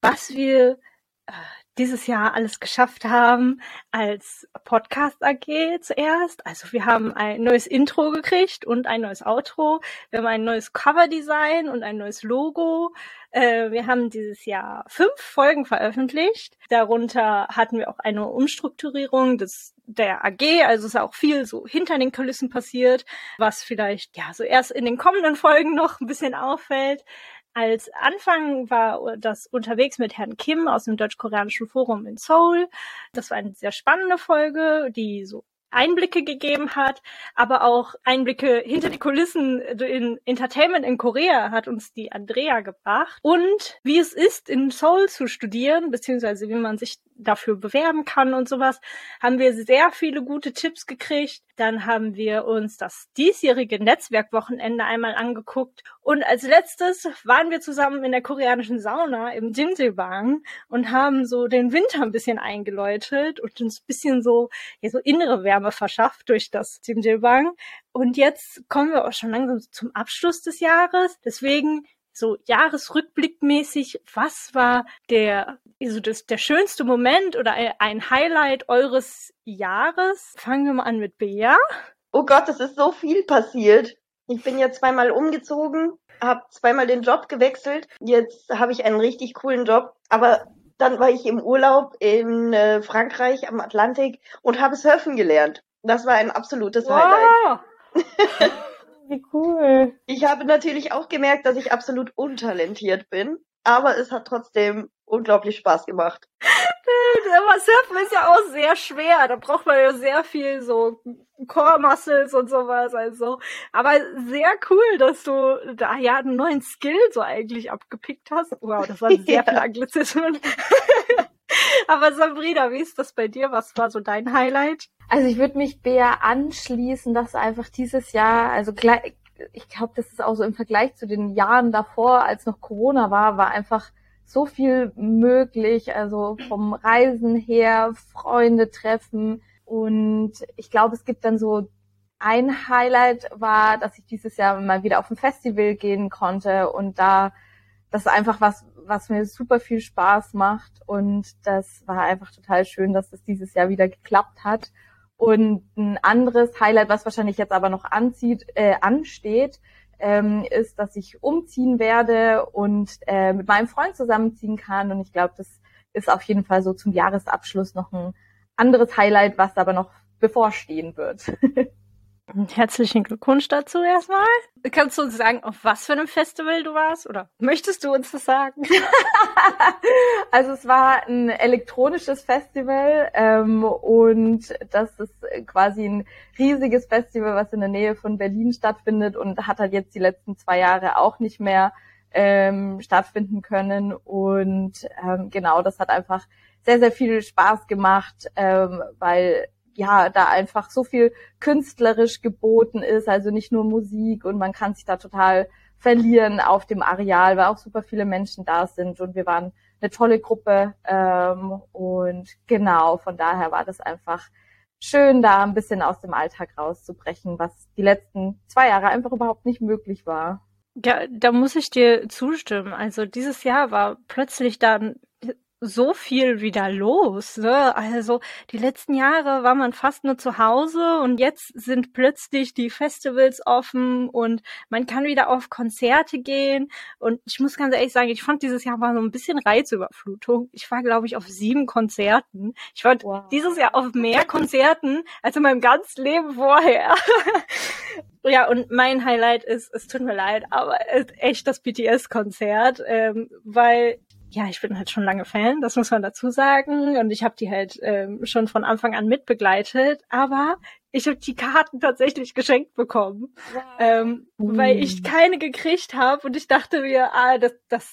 was wir äh, dieses Jahr alles geschafft haben als Podcast AG zuerst. Also wir haben ein neues Intro gekriegt und ein neues Outro. Wir haben ein neues Coverdesign und ein neues Logo. Äh, wir haben dieses Jahr fünf Folgen veröffentlicht. Darunter hatten wir auch eine Umstrukturierung des der AG, also ist auch viel so hinter den Kulissen passiert, was vielleicht ja so erst in den kommenden Folgen noch ein bisschen auffällt. Als Anfang war das unterwegs mit Herrn Kim aus dem Deutsch-Koreanischen Forum in Seoul. Das war eine sehr spannende Folge, die so Einblicke gegeben hat, aber auch Einblicke hinter die Kulissen in Entertainment in Korea hat uns die Andrea gebracht und wie es ist, in Seoul zu studieren, beziehungsweise wie man sich dafür bewerben kann und sowas, haben wir sehr viele gute Tipps gekriegt. Dann haben wir uns das diesjährige Netzwerkwochenende einmal angeguckt. Und als letztes waren wir zusammen in der koreanischen Sauna im Jimjilbang und haben so den Winter ein bisschen eingeläutet und uns ein bisschen so, ja, so innere Wärme verschafft durch das Jimjilbang. Und jetzt kommen wir auch schon langsam zum Abschluss des Jahres. Deswegen so Jahresrückblickmäßig, was war der, also das, der schönste Moment oder ein Highlight eures Jahres? Fangen wir mal an mit Bea. Oh Gott, es ist so viel passiert. Ich bin ja zweimal umgezogen, habe zweimal den Job gewechselt. Jetzt habe ich einen richtig coolen Job, aber dann war ich im Urlaub in äh, Frankreich am Atlantik und habe surfen gelernt. Das war ein absolutes wow. Highlight. Wie cool. Ich habe natürlich auch gemerkt, dass ich absolut untalentiert bin, aber es hat trotzdem unglaublich Spaß gemacht. Aber Surfen ist ja auch sehr schwer. Da braucht man ja sehr viel so Core Muscles und sowas. Also, aber sehr cool, dass du da ja einen neuen Skill so eigentlich abgepickt hast. Wow, das waren sehr ja. viele Anglizismen. aber Sabrina, wie ist das bei dir? Was war so dein Highlight? Also ich würde mich Bea anschließen, dass einfach dieses Jahr, also ich glaube, das ist auch so im Vergleich zu den Jahren davor, als noch Corona war, war einfach so viel möglich, also vom Reisen her, Freunde treffen. Und ich glaube, es gibt dann so ein Highlight war, dass ich dieses Jahr mal wieder auf ein Festival gehen konnte und da das ist einfach was, was mir super viel Spaß macht. Und das war einfach total schön, dass das dieses Jahr wieder geklappt hat. Und ein anderes Highlight, was wahrscheinlich jetzt aber noch anzieht, äh, ansteht, ähm, ist, dass ich umziehen werde und äh, mit meinem Freund zusammenziehen kann. Und ich glaube, das ist auf jeden Fall so zum Jahresabschluss noch ein anderes Highlight, was aber noch bevorstehen wird. Herzlichen Glückwunsch dazu erstmal. Kannst du uns sagen, auf was für einem Festival du warst? Oder möchtest du uns das sagen? also es war ein elektronisches Festival ähm, und das ist quasi ein riesiges Festival, was in der Nähe von Berlin stattfindet und hat halt jetzt die letzten zwei Jahre auch nicht mehr ähm, stattfinden können. Und ähm, genau, das hat einfach sehr, sehr viel Spaß gemacht, ähm, weil ja, da einfach so viel künstlerisch geboten ist, also nicht nur Musik und man kann sich da total verlieren auf dem Areal, weil auch super viele Menschen da sind und wir waren eine tolle Gruppe ähm, und genau, von daher war das einfach schön, da ein bisschen aus dem Alltag rauszubrechen, was die letzten zwei Jahre einfach überhaupt nicht möglich war. Ja, da muss ich dir zustimmen. Also dieses Jahr war plötzlich dann so viel wieder los. Ne? Also die letzten Jahre war man fast nur zu Hause und jetzt sind plötzlich die Festivals offen und man kann wieder auf Konzerte gehen. Und ich muss ganz ehrlich sagen, ich fand dieses Jahr war so ein bisschen Reizüberflutung. Ich war, glaube ich, auf sieben Konzerten. Ich war wow. dieses Jahr auf mehr Konzerten als in meinem ganzen Leben vorher. ja, und mein Highlight ist, es tut mir leid, aber echt das BTS-Konzert, ähm, weil ja, ich bin halt schon lange Fan, das muss man dazu sagen. Und ich habe die halt ähm, schon von Anfang an mitbegleitet. Aber ich habe die Karten tatsächlich geschenkt bekommen, wow. ähm, mm. weil ich keine gekriegt habe. Und ich dachte mir, ah, das, das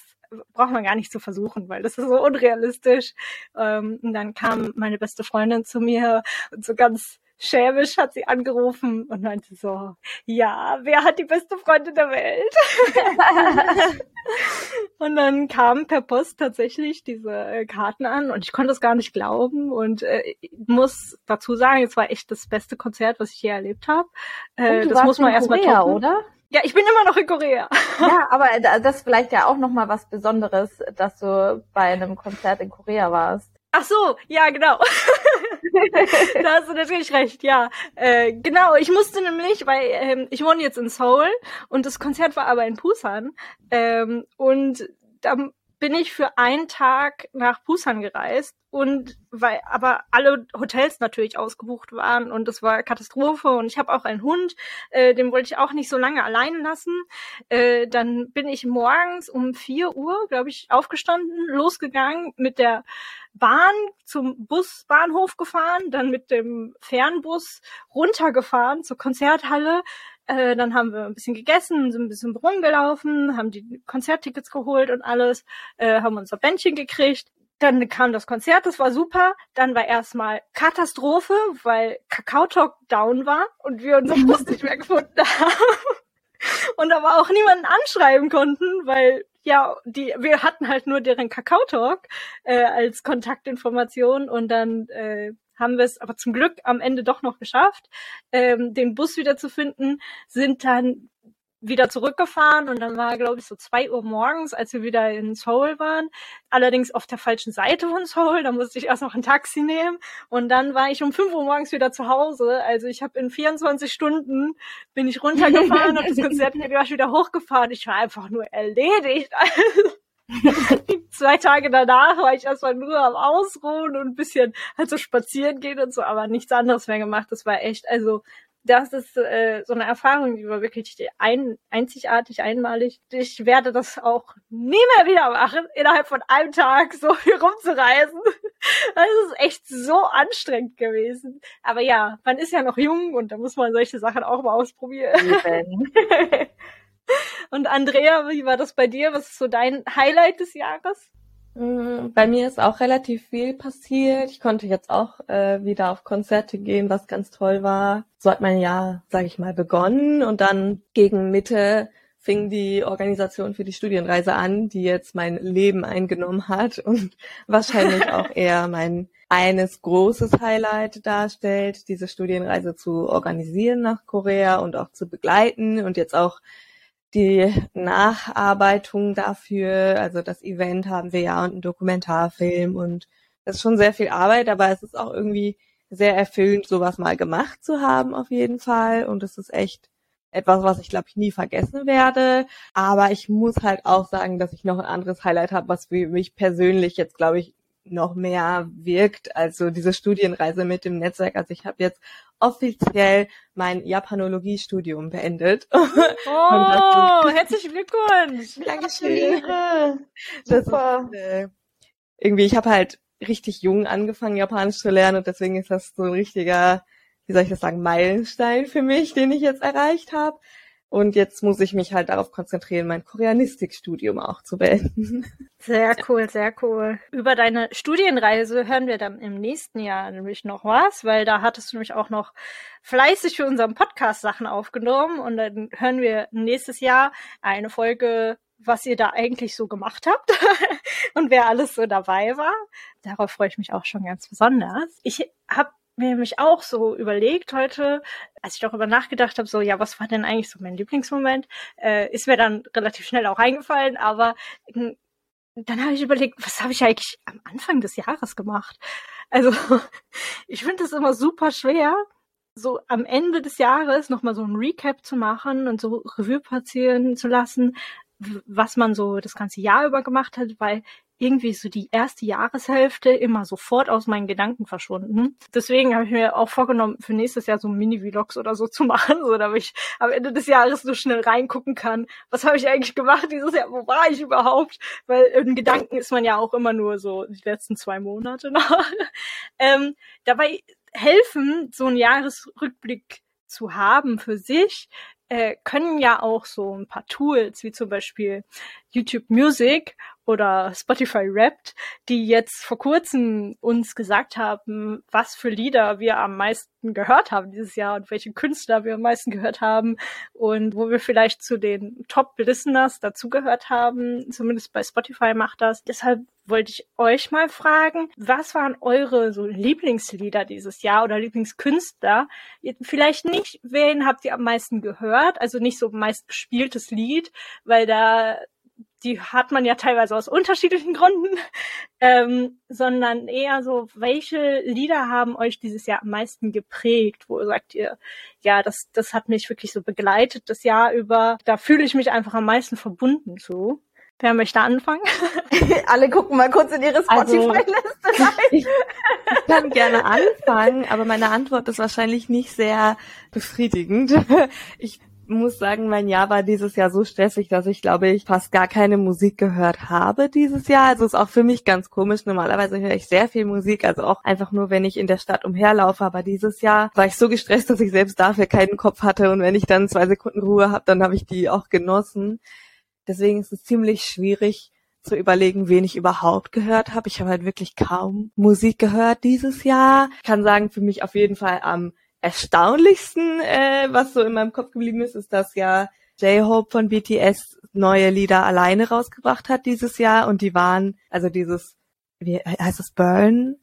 braucht man gar nicht zu versuchen, weil das ist so unrealistisch. Ähm, und dann kam meine beste Freundin zu mir und so ganz schämisch hat sie angerufen und meinte so, ja, wer hat die beste Freundin der Welt? und dann kamen per Post tatsächlich diese äh, Karten an und ich konnte es gar nicht glauben und äh, muss dazu sagen, es war echt das beste Konzert, was ich je erlebt habe. Äh, das muss man erstmal toppen. oder? Ja, ich bin immer noch in Korea. Ja, aber das ist vielleicht ja auch nochmal was Besonderes, dass du bei einem Konzert in Korea warst. Ach so, ja, genau. da hast du natürlich recht, ja. Äh, genau, ich musste nämlich, weil ähm, ich wohne jetzt in Seoul und das Konzert war aber in Busan. Ähm, und da bin ich für einen Tag nach Busan gereist und weil aber alle Hotels natürlich ausgebucht waren und es war Katastrophe und ich habe auch einen Hund, äh, den wollte ich auch nicht so lange allein lassen. Äh, dann bin ich morgens um vier Uhr, glaube ich, aufgestanden, losgegangen mit der Bahn zum Busbahnhof gefahren, dann mit dem Fernbus runtergefahren zur Konzerthalle, äh, dann haben wir ein bisschen gegessen, sind ein bisschen rumgelaufen, haben die Konzerttickets geholt und alles, äh, haben unser Bändchen gekriegt dann kam das Konzert, das war super. Dann war erstmal Katastrophe, weil Kakao Talk down war und wir uns das nicht mehr gefunden haben. Und aber auch niemanden anschreiben konnten, weil ja, die, wir hatten halt nur deren Kakao Talk äh, als Kontaktinformation und dann äh, haben wir es aber zum Glück am Ende doch noch geschafft, ähm, den Bus wieder zu finden, sind dann wieder zurückgefahren und dann war, glaube ich, so zwei Uhr morgens, als wir wieder in Seoul waren. Allerdings auf der falschen Seite von Seoul. Da musste ich erst noch ein Taxi nehmen und dann war ich um fünf Uhr morgens wieder zu Hause. Also ich habe in 24 Stunden bin ich runtergefahren und das Konzert wieder hochgefahren. Ich war einfach nur erledigt. zwei Tage danach war ich erstmal nur am Ausruhen und ein bisschen halt so spazieren gehen und so, aber nichts anderes mehr gemacht. Das war echt, also das ist äh, so eine Erfahrung, die war wirklich ein, einzigartig, einmalig. Ich werde das auch nie mehr wieder machen, innerhalb von einem Tag so viel rumzureisen. Das ist echt so anstrengend gewesen. Aber ja, man ist ja noch jung und da muss man solche Sachen auch mal ausprobieren. und Andrea, wie war das bei dir? Was ist so dein Highlight des Jahres? Mm, bei mir ist auch relativ viel passiert. Ich konnte jetzt auch äh, wieder auf Konzerte gehen, was ganz toll war. So hat mein Jahr, sage ich mal, begonnen und dann gegen Mitte fing die Organisation für die Studienreise an, die jetzt mein Leben eingenommen hat und wahrscheinlich auch eher mein eines großes Highlight darstellt, diese Studienreise zu organisieren nach Korea und auch zu begleiten und jetzt auch die Nacharbeitung dafür, also das Event haben wir ja und einen Dokumentarfilm und das ist schon sehr viel Arbeit, aber es ist auch irgendwie sehr erfüllend, sowas mal gemacht zu haben auf jeden Fall und es ist echt etwas, was ich glaube ich nie vergessen werde. Aber ich muss halt auch sagen, dass ich noch ein anderes Highlight habe, was für mich persönlich jetzt glaube ich noch mehr wirkt. Also diese Studienreise mit dem Netzwerk. Also ich habe jetzt offiziell mein Japanologiestudium beendet. Oh, herzlichen Glückwunsch! Dankeschön. Super. Ist, äh, irgendwie, ich habe halt richtig jung angefangen, Japanisch zu lernen und deswegen ist das so ein richtiger, wie soll ich das sagen, Meilenstein für mich, den ich jetzt erreicht habe. Und jetzt muss ich mich halt darauf konzentrieren, mein Koreanistikstudium auch zu beenden. Sehr cool, sehr cool. Über deine Studienreise hören wir dann im nächsten Jahr nämlich noch was, weil da hattest du nämlich auch noch fleißig für unseren Podcast Sachen aufgenommen und dann hören wir nächstes Jahr eine Folge was ihr da eigentlich so gemacht habt und wer alles so dabei war. Darauf freue ich mich auch schon ganz besonders. Ich habe mir nämlich auch so überlegt heute, als ich darüber nachgedacht habe, so, ja, was war denn eigentlich so mein Lieblingsmoment, äh, ist mir dann relativ schnell auch eingefallen, aber äh, dann habe ich überlegt, was habe ich eigentlich am Anfang des Jahres gemacht? Also, ich finde es immer super schwer, so am Ende des Jahres nochmal so ein Recap zu machen und so Revue passieren zu lassen, was man so das ganze Jahr über gemacht hat, weil irgendwie so die erste Jahreshälfte immer sofort aus meinen Gedanken verschwunden. Deswegen habe ich mir auch vorgenommen, für nächstes Jahr so Mini-Vlogs oder so zu machen, so damit ich am Ende des Jahres so schnell reingucken kann. Was habe ich eigentlich gemacht dieses Jahr? Wo war ich überhaupt? Weil in Gedanken ist man ja auch immer nur so die letzten zwei Monate noch. ähm, dabei helfen, so einen Jahresrückblick zu haben für sich, äh, können ja auch so ein paar Tools wie zum Beispiel YouTube Music oder Spotify Wrapped, die jetzt vor kurzem uns gesagt haben, was für Lieder wir am meisten gehört haben dieses Jahr und welche Künstler wir am meisten gehört haben und wo wir vielleicht zu den Top-Listeners dazugehört haben. Zumindest bei Spotify macht das. Deshalb wollte ich euch mal fragen, was waren eure so Lieblingslieder dieses Jahr oder Lieblingskünstler? Vielleicht nicht, wen habt ihr am meisten gehört, also nicht so meist gespieltes Lied, weil da die hat man ja teilweise aus unterschiedlichen Gründen, ähm, sondern eher so, welche Lieder haben euch dieses Jahr am meisten geprägt? Wo sagt ihr, ja, das, das hat mich wirklich so begleitet das Jahr über. Da fühle ich mich einfach am meisten verbunden zu. Wer möchte anfangen? Alle gucken mal kurz in ihre also, Spotify-Liste also, rein. Ich, ich kann gerne anfangen, aber meine Antwort ist wahrscheinlich nicht sehr befriedigend. Ich muss sagen, mein Jahr war dieses Jahr so stressig, dass ich glaube ich fast gar keine Musik gehört habe dieses Jahr. Also ist auch für mich ganz komisch. Normalerweise höre ich sehr viel Musik, also auch einfach nur, wenn ich in der Stadt umherlaufe. Aber dieses Jahr war ich so gestresst, dass ich selbst dafür keinen Kopf hatte. Und wenn ich dann zwei Sekunden Ruhe habe, dann habe ich die auch genossen. Deswegen ist es ziemlich schwierig zu überlegen, wen ich überhaupt gehört habe. Ich habe halt wirklich kaum Musik gehört dieses Jahr. Ich kann sagen, für mich auf jeden Fall am erstaunlichsten, äh, was so in meinem Kopf geblieben ist, ist, dass ja J-Hope von BTS neue Lieder alleine rausgebracht hat dieses Jahr und die waren, also dieses, wie heißt es, Burn?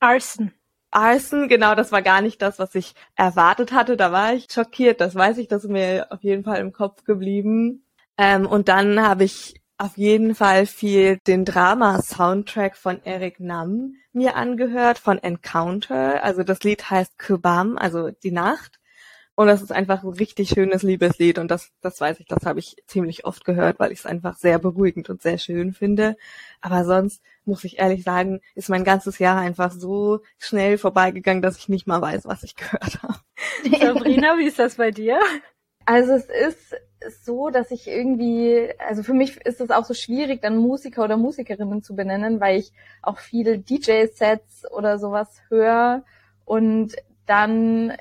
Arson. Arson, genau, das war gar nicht das, was ich erwartet hatte. Da war ich schockiert, das weiß ich, das ist mir auf jeden Fall im Kopf geblieben. Ähm, und dann habe ich auf jeden Fall viel den Drama-Soundtrack von Eric Nam mir angehört, von Encounter. Also das Lied heißt Kubam, also die Nacht. Und das ist einfach ein richtig schönes Liebeslied und das, das weiß ich, das habe ich ziemlich oft gehört, weil ich es einfach sehr beruhigend und sehr schön finde. Aber sonst muss ich ehrlich sagen, ist mein ganzes Jahr einfach so schnell vorbeigegangen, dass ich nicht mal weiß, was ich gehört habe. Sabrina, wie ist das bei dir? Also es ist so, dass ich irgendwie, also für mich ist es auch so schwierig, dann Musiker oder Musikerinnen zu benennen, weil ich auch viele DJ-Sets oder sowas höre und dann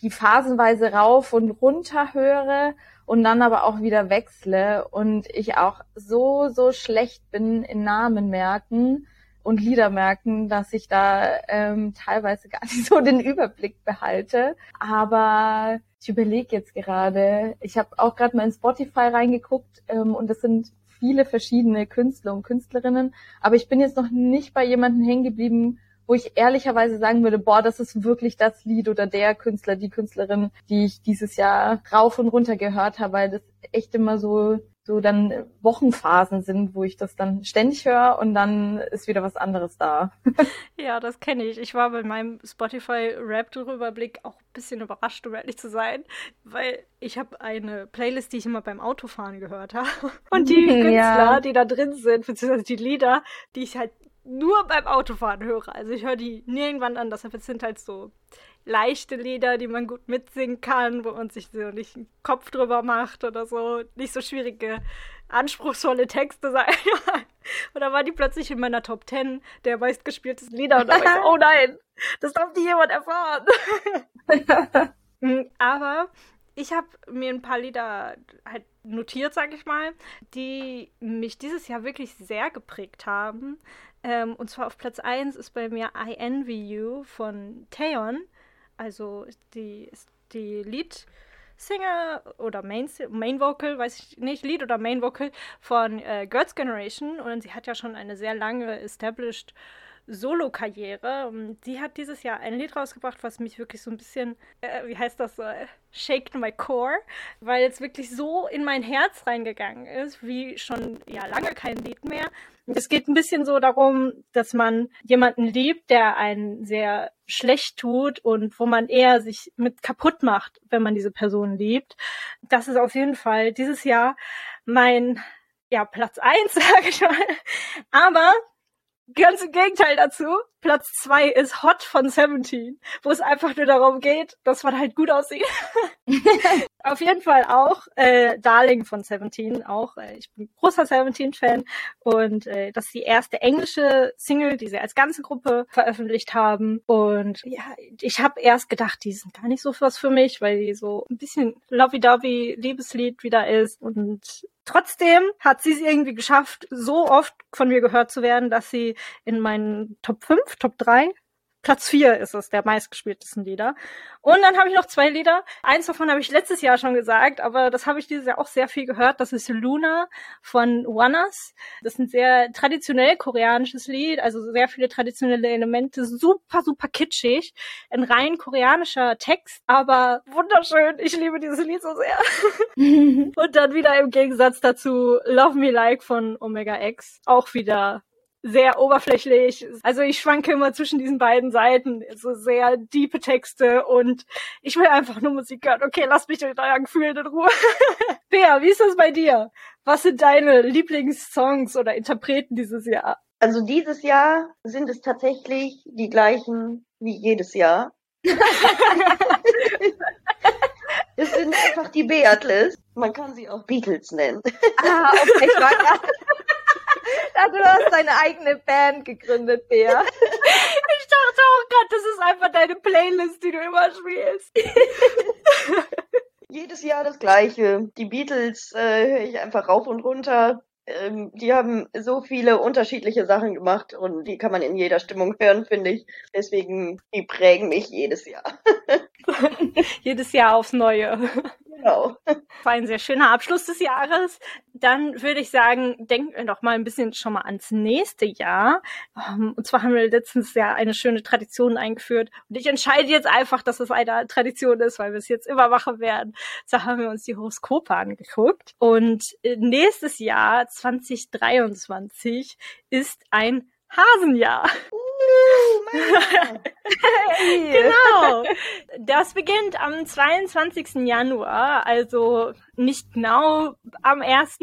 die phasenweise rauf und runter höre und dann aber auch wieder wechsle und ich auch so, so schlecht bin in Namen merken und Lieder merken, dass ich da ähm, teilweise gar nicht so den Überblick behalte. Aber ich überlege jetzt gerade, ich habe auch gerade mal in Spotify reingeguckt ähm, und es sind viele verschiedene Künstler und Künstlerinnen, aber ich bin jetzt noch nicht bei jemandem hängen geblieben, wo ich ehrlicherweise sagen würde, boah, das ist wirklich das Lied oder der Künstler, die Künstlerin, die ich dieses Jahr rauf und runter gehört habe, weil das echt immer so so dann Wochenphasen sind, wo ich das dann ständig höre und dann ist wieder was anderes da. ja, das kenne ich. Ich war bei meinem Spotify Rap Überblick auch ein bisschen überrascht, um ehrlich zu sein, weil ich habe eine Playlist, die ich immer beim Autofahren gehört habe. Und die Künstler, ja. die da drin sind, beziehungsweise die Lieder, die ich halt nur beim Autofahren höre. Also ich höre die nirgendwann an. Das sind halt so leichte Lieder, die man gut mitsingen kann, wo man sich so nicht einen Kopf drüber macht oder so. Nicht so schwierige, anspruchsvolle Texte sein. und dann war die plötzlich in meiner Top 10 der meistgespieltesten Lieder und dann war ich so, oh nein, das darf nicht jemand erfahren. Aber ich habe mir ein paar Lieder halt notiert, sag ich mal, die mich dieses Jahr wirklich sehr geprägt haben. Ähm, und zwar auf Platz 1 ist bei mir I Envy You von Taeyeon. Also die, die Lead-Singer oder Main, Main Vocal, weiß ich nicht, Lead oder Main Vocal von äh, Girls' Generation. Und sie hat ja schon eine sehr lange established Solo-Karriere. Und sie hat dieses Jahr ein Lied rausgebracht, was mich wirklich so ein bisschen, äh, wie heißt das, äh, shaked my core, weil es wirklich so in mein Herz reingegangen ist, wie schon ja lange kein Lied mehr. Es geht ein bisschen so darum, dass man jemanden liebt, der einen sehr schlecht tut und wo man eher sich mit kaputt macht, wenn man diese Person liebt. Das ist auf jeden Fall dieses Jahr mein ja, Platz eins, sage ich mal. Aber ganz im Gegenteil dazu. Platz zwei ist Hot von Seventeen, wo es einfach nur darum geht, dass man halt gut aussieht. Auf jeden Fall auch äh, Darling von Seventeen, auch äh, ich bin großer Seventeen-Fan und äh, das ist die erste englische Single, die sie als ganze Gruppe veröffentlicht haben. Und ja, ich habe erst gedacht, die sind gar nicht so was für mich, weil die so ein bisschen lovey-dovey Liebeslied wieder ist und Trotzdem hat sie es irgendwie geschafft, so oft von mir gehört zu werden, dass sie in meinen Top 5, Top 3 Platz 4 ist es, der meistgespieltesten Lieder. Und dann habe ich noch zwei Lieder. Eins davon habe ich letztes Jahr schon gesagt, aber das habe ich dieses Jahr auch sehr viel gehört. Das ist Luna von Wanas. Das ist ein sehr traditionell koreanisches Lied, also sehr viele traditionelle Elemente, super, super kitschig. Ein rein koreanischer Text, aber wunderschön. Ich liebe dieses Lied so sehr. Und dann wieder im Gegensatz dazu Love Me Like von Omega X. Auch wieder sehr oberflächlich. Also ich schwanke immer zwischen diesen beiden Seiten, so sehr diepe Texte und ich will einfach nur Musik hören. Okay, lass mich mit euren Gefühlen in Ruhe. Bea, wie ist das bei dir? Was sind deine Lieblingssongs oder Interpreten dieses Jahr? Also dieses Jahr sind es tatsächlich die gleichen wie jedes Jahr. Es sind einfach die Beatles. Man kann sie auch Beatles nennen. Ah, okay, ich war du hast deine eigene Band gegründet, Bea. Ich dachte auch gerade, das ist einfach deine Playlist, die du immer spielst. Jedes Jahr das Gleiche. Die Beatles äh, höre ich einfach rauf und runter. ähm, die haben so viele unterschiedliche Sachen gemacht und die kann man in jeder Stimmung hören, finde ich. Deswegen, die prägen mich jedes Jahr. jedes Jahr aufs Neue. Genau. War ein sehr schöner Abschluss des Jahres. Dann würde ich sagen, denken wir doch mal ein bisschen schon mal ans nächste Jahr. Ähm, und zwar haben wir letztens ja eine schöne Tradition eingeführt. Und ich entscheide jetzt einfach, dass es eine Tradition ist, weil wir es jetzt immer machen werden. So haben wir uns die Horoskope angeguckt. Und äh, nächstes Jahr, 2023, ist ein Hasenjahr. genau. Das beginnt am 22. Januar, also nicht genau am 1.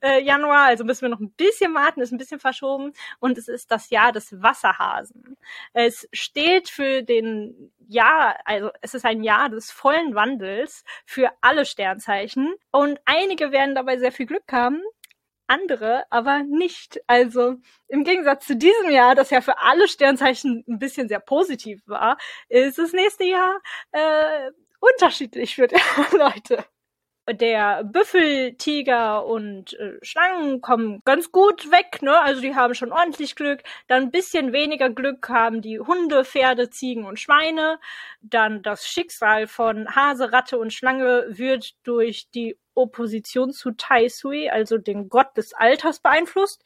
Äh, Januar, also müssen wir noch ein bisschen warten, ist ein bisschen verschoben und es ist das Jahr des Wasserhasen. Es steht für den Jahr, also es ist ein Jahr des vollen Wandels für alle Sternzeichen und einige werden dabei sehr viel Glück haben, andere aber nicht. Also im Gegensatz zu diesem Jahr, das ja für alle Sternzeichen ein bisschen sehr positiv war, ist das nächste Jahr äh, unterschiedlich für die Leute der Büffel, Tiger und äh, Schlangen kommen ganz gut weg, ne? Also die haben schon ordentlich Glück. Dann ein bisschen weniger Glück haben die Hunde, Pferde, Ziegen und Schweine. Dann das Schicksal von Hase, Ratte und Schlange wird durch die Opposition zu Tai Sui, also den Gott des Alters, beeinflusst.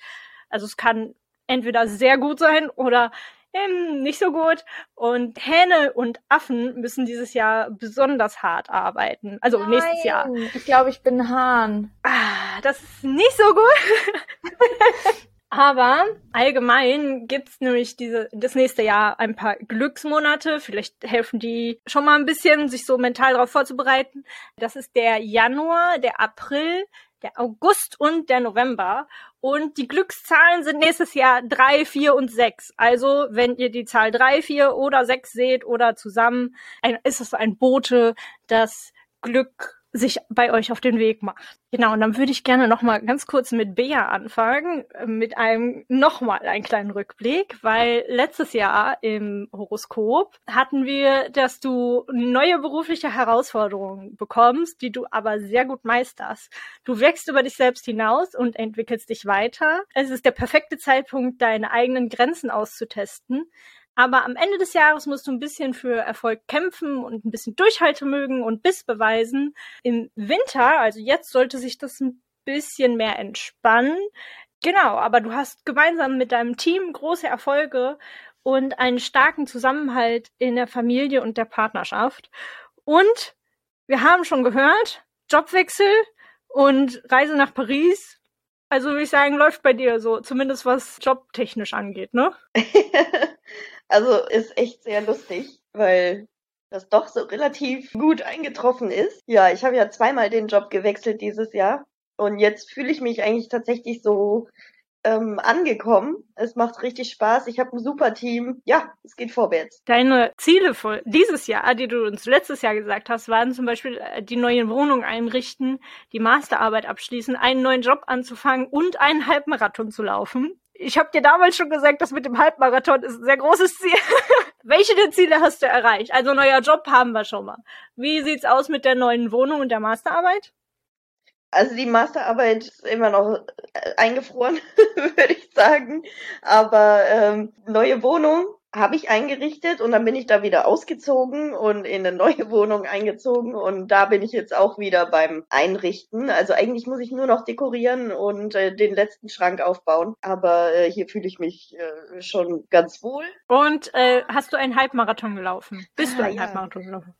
Also es kann entweder sehr gut sein oder ähm, nicht so gut. Und Hähne und Affen müssen dieses Jahr besonders hart arbeiten. Also Nein, nächstes Jahr. Ich glaube, ich bin Hahn. Ah, das ist nicht so gut. Aber allgemein gibt's nämlich diese, das nächste Jahr ein paar Glücksmonate. Vielleicht helfen die schon mal ein bisschen, sich so mental darauf vorzubereiten. Das ist der Januar, der April, der August und der November. Und die Glückszahlen sind nächstes Jahr drei, vier und sechs. Also, wenn ihr die Zahl drei, vier oder sechs seht oder zusammen, ein, ist es ein Bote, das Glück sich bei euch auf den Weg macht. Genau, und dann würde ich gerne noch mal ganz kurz mit Bea anfangen, äh, mit einem noch mal einen kleinen Rückblick, weil letztes Jahr im Horoskop hatten wir, dass du neue berufliche Herausforderungen bekommst, die du aber sehr gut meisterst. Du wächst über dich selbst hinaus und entwickelst dich weiter. Es ist der perfekte Zeitpunkt, deine eigenen Grenzen auszutesten. Aber am Ende des Jahres musst du ein bisschen für Erfolg kämpfen und ein bisschen Durchhaltemögen und Biss beweisen. Im Winter, also jetzt, sollte sich das ein bisschen mehr entspannen. Genau, aber du hast gemeinsam mit deinem Team große Erfolge und einen starken Zusammenhalt in der Familie und der Partnerschaft. Und wir haben schon gehört, Jobwechsel und Reise nach Paris. Also würde ich sagen, läuft bei dir so, zumindest was jobtechnisch angeht, ne? Also ist echt sehr lustig, weil das doch so relativ gut eingetroffen ist. Ja, ich habe ja zweimal den Job gewechselt dieses Jahr und jetzt fühle ich mich eigentlich tatsächlich so ähm, angekommen. Es macht richtig Spaß. Ich habe ein super Team. Ja, es geht vorwärts. Deine Ziele für dieses Jahr, die du uns letztes Jahr gesagt hast, waren zum Beispiel äh, die neue Wohnung einrichten, die Masterarbeit abschließen, einen neuen Job anzufangen und einen Halbmarathon zu laufen ich habe dir damals schon gesagt, das mit dem Halbmarathon ist ein sehr großes Ziel. Welche der Ziele hast du erreicht? Also neuer Job haben wir schon mal. Wie sieht's aus mit der neuen Wohnung und der Masterarbeit? Also die Masterarbeit ist immer noch äh, eingefroren, würde ich sagen. Aber ähm, neue Wohnung habe ich eingerichtet und dann bin ich da wieder ausgezogen und in eine neue Wohnung eingezogen und da bin ich jetzt auch wieder beim Einrichten. Also eigentlich muss ich nur noch dekorieren und äh, den letzten Schrank aufbauen, aber äh, hier fühle ich mich äh, schon ganz wohl. Und äh, hast du einen Halbmarathon gelaufen? Bist ah, du einen ja. Halbmarathon gelaufen?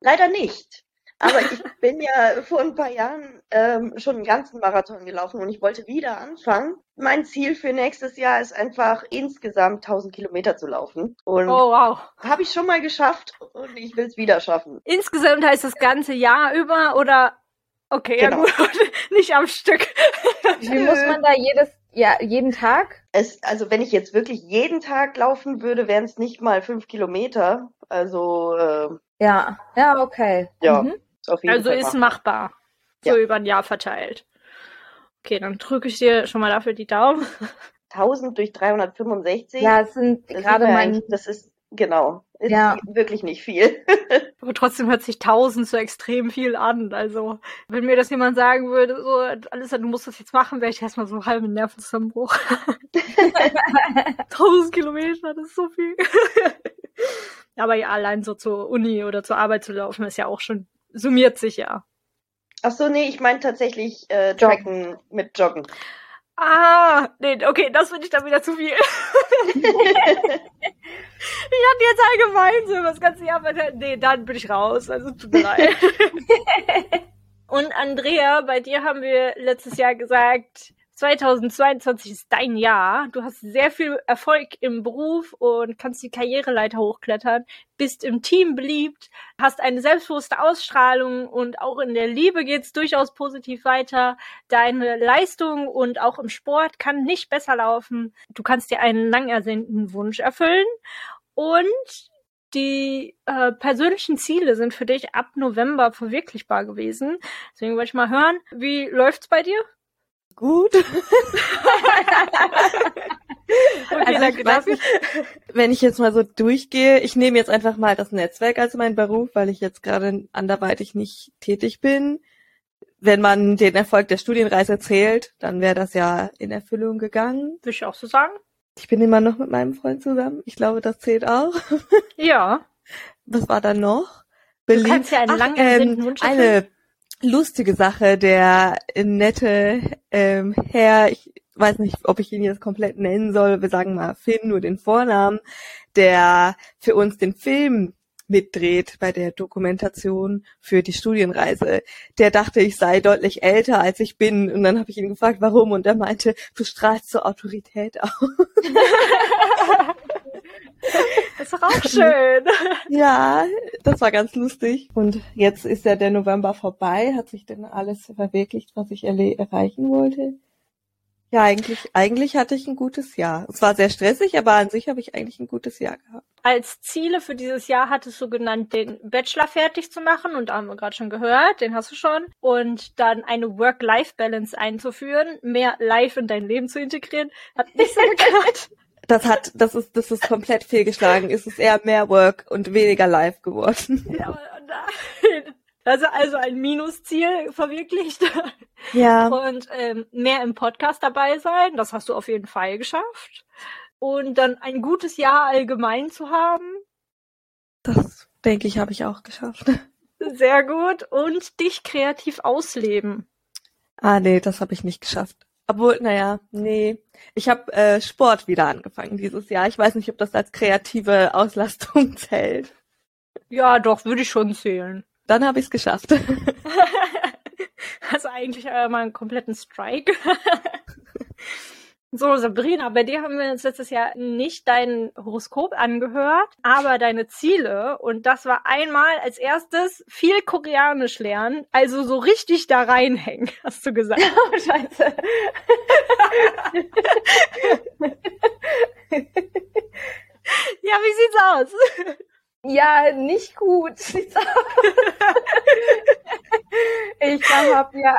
Leider nicht. Aber ich bin ja vor ein paar Jahren ähm, schon einen ganzen Marathon gelaufen und ich wollte wieder anfangen. Mein Ziel für nächstes Jahr ist einfach insgesamt 1000 Kilometer zu laufen. Und Oh, wow. habe ich schon mal geschafft und ich will es wieder schaffen. Insgesamt heißt das ganze Jahr über oder okay, Genau. ja gut, nicht am Stück. Wie muss man da jedes, ja, jeden Tag? Es, also wenn ich jetzt wirklich jeden Tag laufen würde, wären es nicht mal fünf Kilometer. Also äh, Ja, ja, okay. ja, Mhm. Ist auf jeden Also Fall ist machbar. machbar. So Ja. über ein Jahr verteilt. Okay, dann drücke ich dir schon mal dafür die Daumen. 1000 durch 365. Ja, es sind das, gerade mein, das ist genau. Ist Ja. wirklich nicht viel. Aber trotzdem hört sich tausend so extrem viel an. Also, wenn mir das jemand sagen würde, so, alles, du musst das jetzt machen, wäre ich erstmal so einen halben Nervenzusammenbruch. tausend Kilometer, das ist so viel. Aber ja, allein so zur Uni oder zur Arbeit zu laufen, ist ja auch schon, summiert sich ja. Ach so, nee, ich meine tatsächlich äh, Joggen. Tracken mit Joggen. Ah, nee, okay, das finde ich dann wieder zu viel. ich hatte jetzt allgemein so das ganze Jahr, nee, dann bin ich raus. Also tut mir leid. Und Andrea, bei dir haben wir letztes Jahr gesagt, 2022 ist dein Jahr. Du hast sehr viel Erfolg im Beruf und kannst die Karriereleiter hochklettern, bist im Team beliebt, hast eine selbstbewusste Ausstrahlung und auch in der Liebe geht's durchaus positiv weiter. Deine Leistung und auch im Sport kann nicht besser laufen. Du kannst dir einen lang ersehnten Wunsch erfüllen und die äh, persönlichen Ziele sind für dich ab November verwirklichbar gewesen. Deswegen wollte ich mal hören, wie läuft's bei dir? Gut. Okay, Also danke ich weiß nicht, wenn ich jetzt mal so durchgehe, ich nehme jetzt einfach mal das Netzwerk als mein Beruf, weil ich jetzt gerade anderweitig nicht tätig bin. Wenn man den Erfolg der Studienreise zählt, dann wäre das ja in Erfüllung gegangen. Würde ich auch so sagen. Ich bin immer noch mit meinem Freund zusammen. Ich glaube, das zählt auch. Ja. Was war da noch? Du kannst ja einen Ach, lang ersehnten ähm, Wunsch erfüllen. Eine lustige Sache, der nette ähm, Herr, ich weiß nicht, ob ich ihn jetzt komplett nennen soll, wir sagen mal Finn, nur den Vornamen, der für uns den Film mitdreht bei der Dokumentation für die Studienreise. Der dachte, ich sei deutlich älter, als ich bin. Und dann habe ich ihn gefragt, warum. Und er meinte, du strahlst so Autorität aus. Das ist doch auch schön. Ja, das war ganz lustig. Und jetzt ist ja der November vorbei. Hat sich denn alles verwirklicht, was ich erreichen wollte? Ja, eigentlich, eigentlich hatte ich ein gutes Jahr. Es war sehr stressig, aber an sich habe ich eigentlich ein gutes Jahr gehabt. Als Ziele für dieses Jahr hattest du genannt, den Bachelor fertig zu machen. Und da haben wir gerade schon gehört, den hast du schon. Und dann eine Work-Life-Balance einzuführen, mehr Life in dein Leben zu integrieren. Hat nicht so geklappt. Das hat, das ist, das ist komplett fehlgeschlagen. Es ist eher mehr Work und weniger Live geworden. Ja, nein. Also, also ein Minusziel verwirklicht. Ja, Und ähm, mehr im Podcast dabei sein. Das hast du auf jeden Fall geschafft. Und dann ein gutes Jahr allgemein zu haben. das denke ich, habe ich auch geschafft. Sehr gut. Und dich kreativ ausleben. Ah, nee, das habe ich nicht geschafft. Obwohl, naja, nee. Ich habe äh, Sport wieder angefangen dieses Jahr. Ich weiß nicht, ob das als kreative Auslastung zählt. Ja, doch, würde ich schon zählen. Dann habe ich es geschafft. Also eigentlich äh, mal einen kompletten Strike. So, Sabrina, bei dir haben wir uns letztes Jahr nicht dein Horoskop angehört, aber deine Ziele. Und das war einmal als erstes viel Koreanisch lernen, also so richtig da reinhängen, hast du gesagt. Oh, scheiße. Ja, wie sieht's aus? Ja, nicht gut. sieht's aus. ich habe ja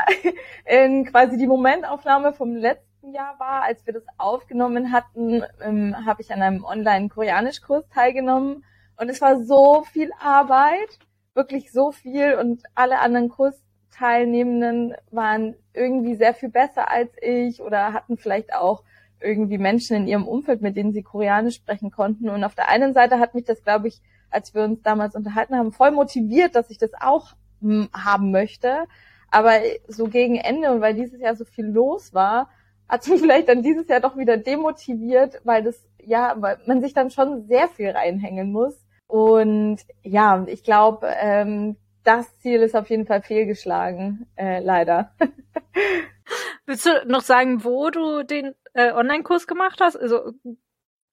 in quasi die Momentaufnahme vom letzten Jahr war, als wir das aufgenommen hatten, ähm, habe ich an einem Online-Koreanisch-Kurs teilgenommen und es war so viel Arbeit, wirklich so viel und alle anderen Kursteilnehmenden waren irgendwie sehr viel besser als ich oder hatten vielleicht auch irgendwie Menschen in ihrem Umfeld, mit denen sie Koreanisch sprechen konnten. Und auf der einen Seite hat mich das, glaube ich, als wir uns damals unterhalten haben, voll motiviert, dass ich das auch hm, haben möchte. Aber so gegen Ende und weil dieses Jahr so viel los war, hat es mich vielleicht dann dieses Jahr doch wieder demotiviert, weil das, ja, weil man sich dann schon sehr viel reinhängen muss. Und ja, ich glaube, ähm, das Ziel ist auf jeden Fall fehlgeschlagen, äh, leider. Willst du noch sagen, wo du den äh, Online-Kurs gemacht hast? Also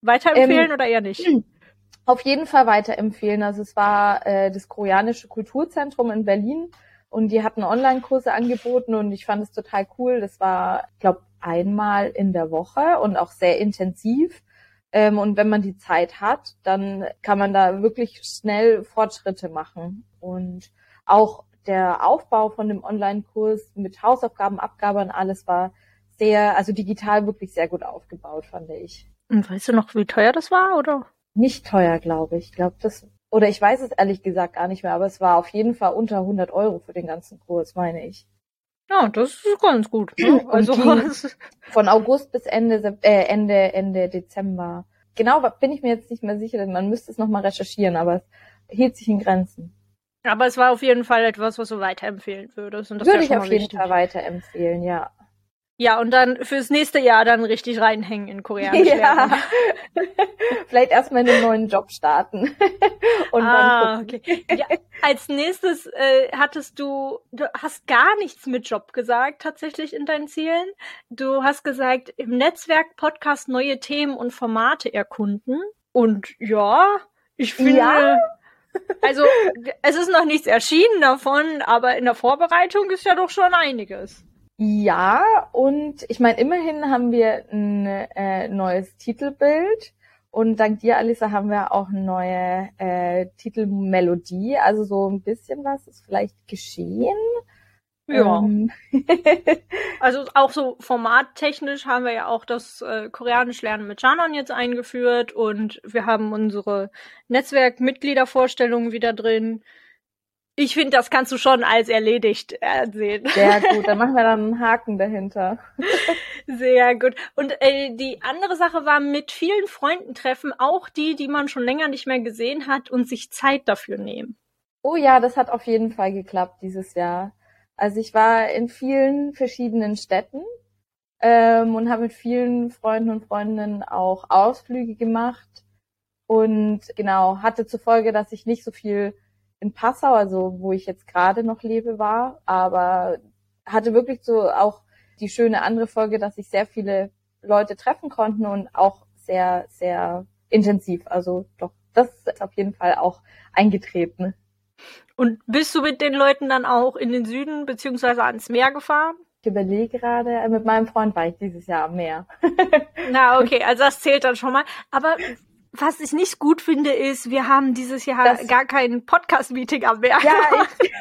weiterempfehlen Ähm, oder eher nicht? Auf jeden Fall weiterempfehlen. Also es war äh, das Koreanische Kulturzentrum in Berlin und die hatten Online-Kurse angeboten und ich fand es total cool. Das war, ich glaube, einmal in der Woche und auch sehr intensiv. Ähm, und wenn man die Zeit hat, dann kann man da wirklich schnell Fortschritte machen. Und auch der Aufbau von dem Online-Kurs mit Hausaufgaben, Abgabe und alles war sehr, also digital wirklich sehr gut aufgebaut, fand ich. Und weißt du noch, wie teuer das war, oder? nicht teuer, glaube ich. Ich glaube, das, oder ich weiß es ehrlich gesagt gar nicht mehr, aber es war auf jeden Fall unter 100 Euro für den ganzen Kurs, meine ich. Ja, das ist ganz gut. Ne? Also von August bis Ende, äh, Ende, Ende Dezember. Genau, bin ich mir jetzt nicht mehr sicher, denn man müsste es nochmal recherchieren, aber es hielt sich in Grenzen. Aber es war auf jeden Fall etwas, was du weiterempfehlen würdest. Und das Würde ich auf jeden Fall weiterempfehlen, ja. Ja, und dann fürs nächste Jahr dann richtig reinhängen in Koreanisch. Ja. Vielleicht erstmal in einen neuen Job starten. und ah, dann okay. Ja, als nächstes äh, hattest du, du hast gar nichts mit Job gesagt, tatsächlich in deinen Zielen. Du hast gesagt, im Netzwerk Podcast neue Themen und Formate erkunden. Und ja, ich finde. Ja? Also, es ist noch nichts erschienen davon, aber in der Vorbereitung ist ja doch schon einiges. Ja, und ich meine, immerhin haben wir ein äh, neues Titelbild und dank dir, Alisa, haben wir auch eine neue äh, Titelmelodie. Also so ein bisschen was ist vielleicht geschehen. Ja. Ähm. also auch so formattechnisch haben wir ja auch das äh, Koreanisch lernen mit Janon jetzt eingeführt und wir haben unsere Netzwerkmitgliedervorstellungen wieder drin. Ich finde, das kannst du schon als erledigt sehen. Sehr gut, dann machen wir dann einen Haken dahinter. Sehr gut. Und äh, die andere Sache war mit vielen Freunden treffen, auch die, die man schon länger nicht mehr gesehen hat und sich Zeit dafür nehmen. Oh ja, das hat auf jeden Fall geklappt dieses Jahr. Also ich war in vielen verschiedenen Städten ähm, und habe mit vielen Freunden und Freundinnen auch Ausflüge gemacht und genau hatte zur Folge, dass ich nicht so viel in Passau, also wo ich jetzt gerade noch lebe, war, aber hatte wirklich so auch die schöne andere Folge, dass sich sehr viele Leute treffen konnten und auch sehr, sehr intensiv. Also doch, das ist auf jeden Fall auch eingetreten. Und bist du mit den Leuten dann auch in den Süden beziehungsweise ans Meer gefahren? Ich überlege gerade, äh, mit meinem Freund war ich dieses Jahr am Meer. Na, okay, also das zählt dann schon mal. Aber was ich nicht gut finde, ist, wir haben dieses Jahr das, gar kein Podcast-Meeting am Meer. Ja, ich,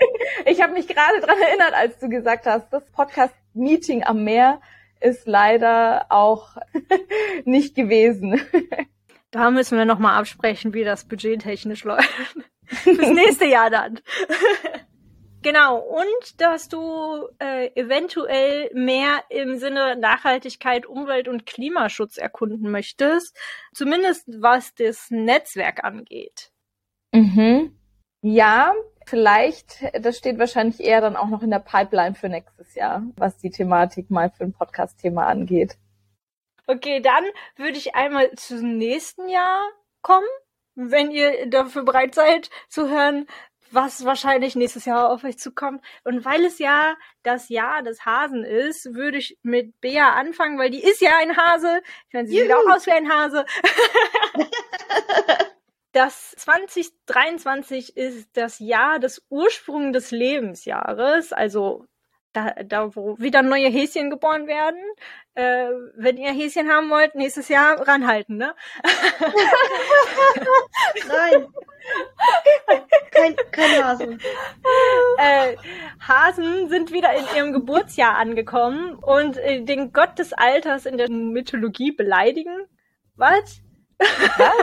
ich habe mich gerade dran erinnert, als du gesagt hast, das Podcast-Meeting am Meer ist leider auch nicht gewesen. Da müssen wir nochmal absprechen, wie das budgettechnisch läuft. Fürs nächste Jahr dann. Genau, und dass du äh, eventuell mehr im Sinne Nachhaltigkeit, Umwelt und Klimaschutz erkunden möchtest, zumindest was das Netzwerk angeht. Mhm. Ja, vielleicht, das steht wahrscheinlich eher dann auch noch in der Pipeline für nächstes Jahr, was die Thematik mal für ein Podcast-Thema angeht. Okay, dann würde ich einmal zum nächsten Jahr kommen, wenn ihr dafür bereit seid zu hören, was wahrscheinlich nächstes Jahr auf euch zukommt. Und weil es ja das Jahr des Hasen ist, würde ich mit Bea anfangen, weil die ist ja ein Hase. Ich meine, sie Juhu. sieht auch aus wie ein Hase. das 2023 ist das Jahr des Ursprung des Lebensjahres, also da, da wo wieder neue Häschen geboren werden. Äh, wenn ihr Häschen haben wollt, nächstes Jahr ranhalten, ne? Nein. Kein, kein Hasen. Äh, Hasen sind wieder in ihrem Geburtsjahr angekommen und äh, den Gott des Alters in der Mythologie beleidigen. Was? Eine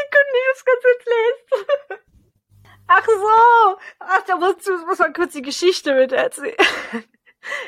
Sekunde, ich muss ganz lesen. Ach so! Ach, da muss, muss man kurz die Geschichte mit erzählen.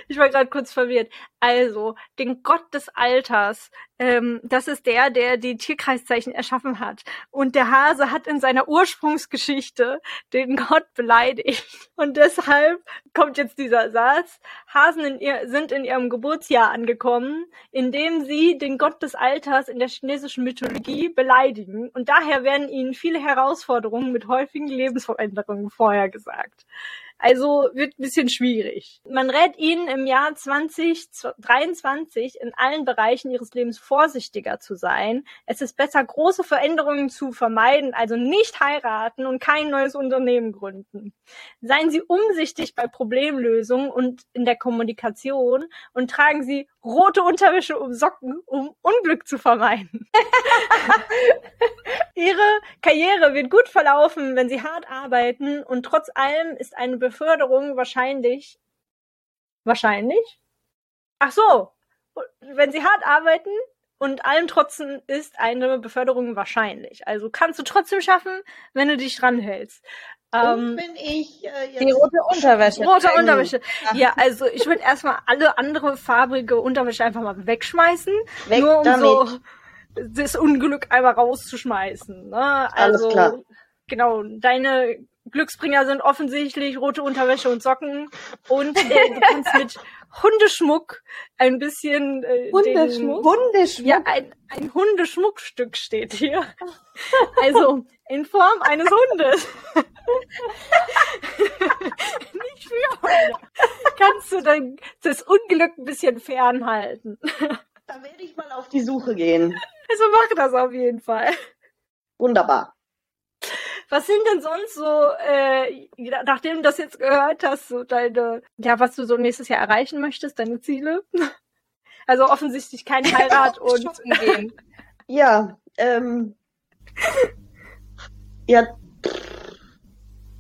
Ich war gerade kurz verwirrt. Also, den Gott des Alters, ähm, das ist der, der die Tierkreiszeichen erschaffen hat. Und der Hase hat in seiner Ursprungsgeschichte den Gott beleidigt. Und deshalb kommt jetzt dieser Satz, Hasen in ihr, sind in ihrem Geburtsjahr angekommen, indem sie den Gott des Alters in der chinesischen Mythologie beleidigen. Und daher werden ihnen viele Herausforderungen mit häufigen Lebensveränderungen vorhergesagt. Also wird ein bisschen schwierig. Man rät ihnen im Jahr 2023 in allen Bereichen ihres Lebens vorsichtiger zu sein. Es ist besser, große Veränderungen zu vermeiden, also nicht heiraten und kein neues Unternehmen gründen. Seien Sie umsichtig bei Problemlösungen und in der Kommunikation und tragen Sie rote Unterwäsche um Socken, um Unglück zu vermeiden. Ihre Karriere wird gut verlaufen, wenn Sie hart arbeiten und trotz allem ist eine Beförderung wahrscheinlich wahrscheinlich. Ach so, wenn Sie hart arbeiten und allem trotzen ist eine Beförderung wahrscheinlich. Also kannst du trotzdem schaffen, wenn du dich dran hältst. Ähm, wenn ich äh, jetzt die rote Unterwäsche. Rote Unterwäsche. Ja, also ich würde erstmal alle andere farbige Unterwäsche einfach mal wegschmeißen. Weg nur um damit. so das Unglück einmal rauszuschmeißen. Ne? Also, Alles klar. Genau, deine Glücksbringer sind offensichtlich rote Unterwäsche und Socken und äh, du kannst mit Hundeschmuck ein bisschen äh, Hundeschmuck? Den, Hundeschmuck? Ja, ein, ein Hundeschmuckstück steht hier. Also in Form eines Hundes. Nicht für Hunde. Kannst du dann das Unglück ein bisschen fernhalten. Da werde ich mal auf die Suche gehen. Also mach das auf jeden Fall. Wunderbar. Was sind denn sonst so, äh, nachdem du das jetzt gehört hast, so deine, ja, was du so nächstes Jahr erreichen möchtest, deine Ziele? Also offensichtlich kein Heirat und gehen. Ja, ähm, ja,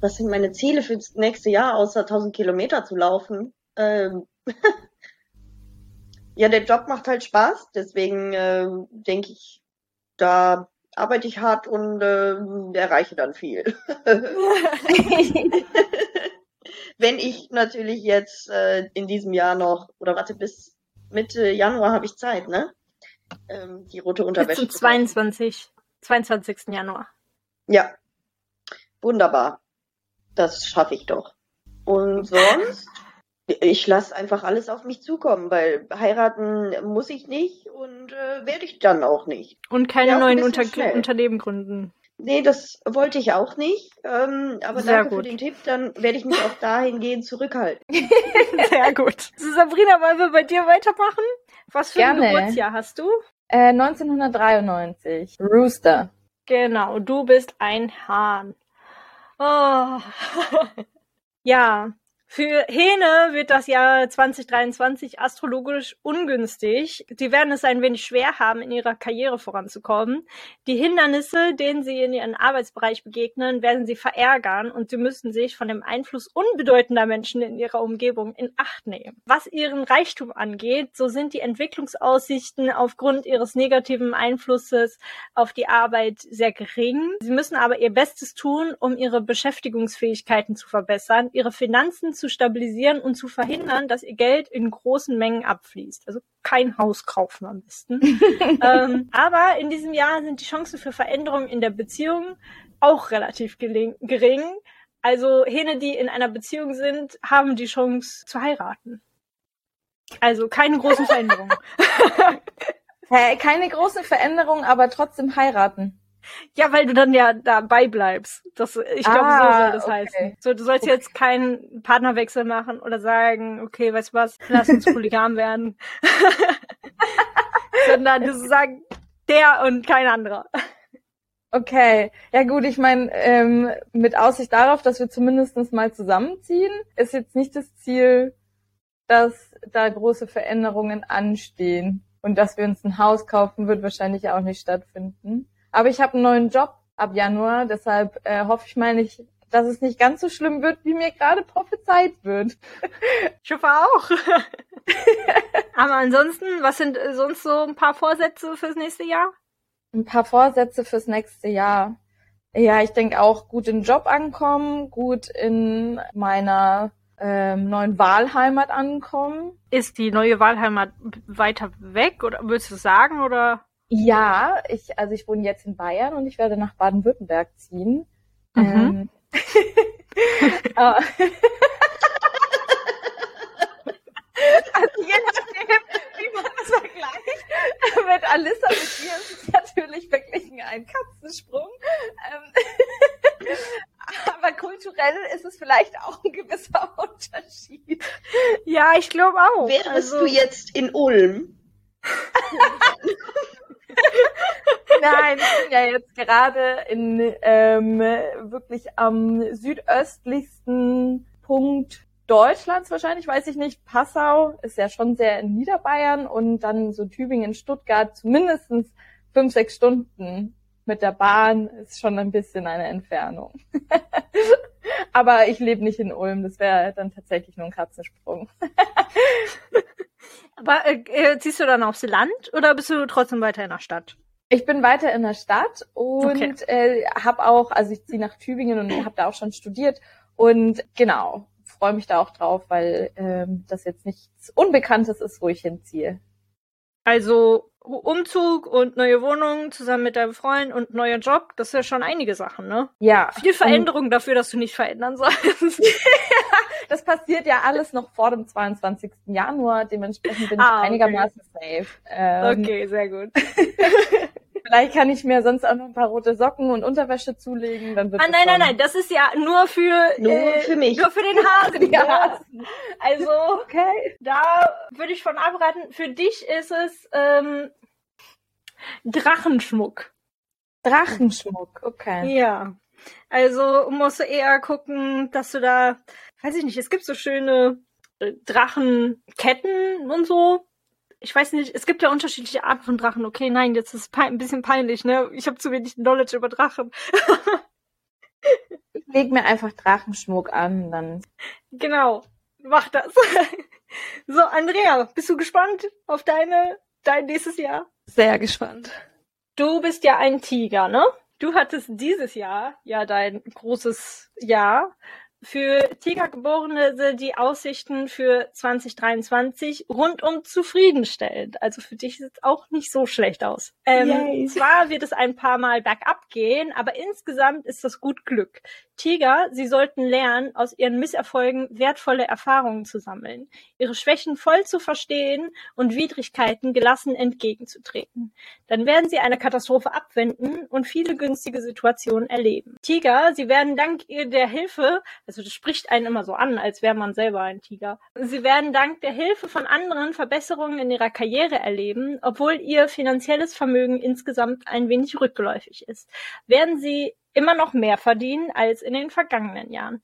was sind meine Ziele fürs nächste Jahr, außer 1000 Kilometer zu laufen? Ähm, ja, der Job macht halt Spaß, deswegen äh, denke ich, da arbeite ich hart und äh, erreiche dann viel. Wenn ich natürlich jetzt äh, in diesem Jahr noch, oder warte, bis Mitte Januar habe ich Zeit, ne? Ähm, die rote Unterwäsche. Bis zum 22, 22. Januar. Ja. Wunderbar. Das schaffe ich doch. Und sonst? Ich lasse einfach alles auf mich zukommen, weil heiraten muss ich nicht und äh, werde ich dann auch nicht. Und keine neuen Unter Unternehmen gründen. Nee, das wollte ich auch nicht. Ähm, aber Sehr danke gut. für den Tipp. Dann werde ich mich auch dahingehend zurückhalten. Sehr gut. Sabrina, wollen wir bei dir weitermachen? Was für Gerne. ein Geburtsjahr hast du? Äh, 1993. Rooster. Genau, du bist ein Hahn. Oh. ja, für Hähne wird das Jahr 2023 astrologisch ungünstig. Sie werden es ein wenig schwer haben, in ihrer Karriere voranzukommen. Die Hindernisse, denen sie in ihrem Arbeitsbereich begegnen, werden sie verärgern und sie müssen sich von dem Einfluss unbedeutender Menschen in ihrer Umgebung in Acht nehmen. Was ihren Reichtum angeht, so sind die Entwicklungsaussichten aufgrund ihres negativen Einflusses auf die Arbeit sehr gering. Sie müssen aber ihr Bestes tun, um ihre Beschäftigungsfähigkeiten zu verbessern, ihre Finanzen zu stabilisieren und zu verhindern, dass ihr Geld in großen Mengen abfließt. Also kein Haus kaufen am besten. ähm, aber in diesem Jahr sind die Chancen für Veränderungen in der Beziehung auch relativ gering. Also Hähne, die in einer Beziehung sind, haben die Chance zu heiraten. Also keine großen Veränderungen. keine große Veränderung, aber trotzdem heiraten. Ja, weil du dann ja dabei bleibst. Das, ich glaube, ah, so soll das okay. heißen. So, du sollst okay. jetzt keinen Partnerwechsel machen oder sagen, okay, weißt du was, lass uns polygam werden. Sondern du sagen, der und kein anderer. Okay, ja gut, ich meine, ähm, mit Aussicht darauf, dass wir zumindest mal zusammenziehen, ist jetzt nicht das Ziel, dass da große Veränderungen anstehen. Und dass wir uns ein Haus kaufen, wird wahrscheinlich auch nicht stattfinden. Aber ich habe einen neuen Job ab Januar, deshalb äh, hoffe ich mal nicht, dass es nicht ganz so schlimm wird, wie mir gerade prophezeit wird. Ich hoffe auch. Aber ansonsten, was sind äh, sonst so ein paar Vorsätze fürs nächste Jahr? Ein paar Vorsätze fürs nächste Jahr. Ja, ich denke auch gut in den Job ankommen, gut in meiner ähm, neuen Wahlheimat ankommen. Ist die neue Wahlheimat weiter weg oder würdest du sagen oder? Ja, ich, also ich wohne jetzt in Bayern und ich werde nach Baden-Württemberg ziehen. Mhm. Ähm, also je nachdem, wie man das vergleicht, mit Alissa mit mir ist es natürlich wirklich ein Katzensprung. Ähm, aber kulturell ist es vielleicht auch ein gewisser Unterschied. Ja, ich glaube auch. Wärst also, du jetzt in Ulm? Nein, ich bin ja jetzt gerade in ähm, wirklich am südöstlichsten Punkt Deutschlands wahrscheinlich, weiß ich nicht. Passau ist ja schon sehr in Niederbayern und dann so Tübingen, Stuttgart, zumindestens fünf, sechs Stunden mit der Bahn ist schon ein bisschen eine Entfernung. Aber ich lebe nicht in Ulm, das wäre dann tatsächlich nur ein Katzensprung. Aber äh, äh, ziehst du dann aufs Land oder bist du trotzdem weiter in der Stadt? Ich bin weiter in der Stadt und Okay. äh, habe auch, also ich ziehe nach Tübingen und habe da auch schon studiert und genau, freue mich da auch drauf, weil ähm, das jetzt nichts Unbekanntes ist, wo ich hinziehe. Also Umzug und neue Wohnung zusammen mit deinem Freund und neuer Job, das ist ja schon einige Sachen, ne? Ja, Viel Veränderung dafür, dass du nicht verändern sollst. das passiert ja alles noch vor dem 22. Januar, dementsprechend bin ich Ah, okay. einigermaßen safe. Ähm, Okay, sehr gut. Vielleicht kann ich mir sonst auch noch ein paar rote Socken und Unterwäsche zulegen, dann wird Ah, nein, nein, nein, das ist ja nur für, Nur äh, für mich. Nur für den Hasen. Ja. ne? Also, Okay. da würde ich von abraten. Für dich ist es ähm, Drachenschmuck. Drachenschmuck, okay. Ja. Also musst du eher gucken, dass du da, weiß ich nicht, es gibt so schöne äh, Drachenketten und so. Ich weiß nicht, es gibt ja unterschiedliche Arten von Drachen. Okay, nein, jetzt ist es ein bisschen peinlich, ne? Ich habe zu wenig Knowledge über Drachen. Ich leg mir einfach Drachenschmuck an, dann Genau, mach das. so, Andrea, bist du gespannt auf deine, dein nächstes Jahr? Sehr gespannt. Du bist ja ein Tiger, ne? Du hattest dieses Jahr ja dein großes Jahr. Für Tigergeborene sind die Aussichten für 2023 rundum zufriedenstellend. Also für dich sieht es auch nicht so schlecht aus. Ähm, zwar wird es ein paar Mal bergab gehen, aber insgesamt ist das gut Glück. Tiger, sie sollten lernen, aus ihren Misserfolgen wertvolle Erfahrungen zu sammeln, ihre Schwächen voll zu verstehen und Widrigkeiten gelassen entgegenzutreten. Dann werden sie eine Katastrophe abwenden und viele günstige Situationen erleben. Tiger, sie werden dank der Hilfe, also das spricht einen immer so an, als wäre man selber ein Tiger. Sie werden dank der Hilfe von anderen Verbesserungen in ihrer Karriere erleben, obwohl ihr finanzielles Vermögen insgesamt ein wenig rückläufig ist. Werden sie immer noch mehr verdienen als in den vergangenen Jahren.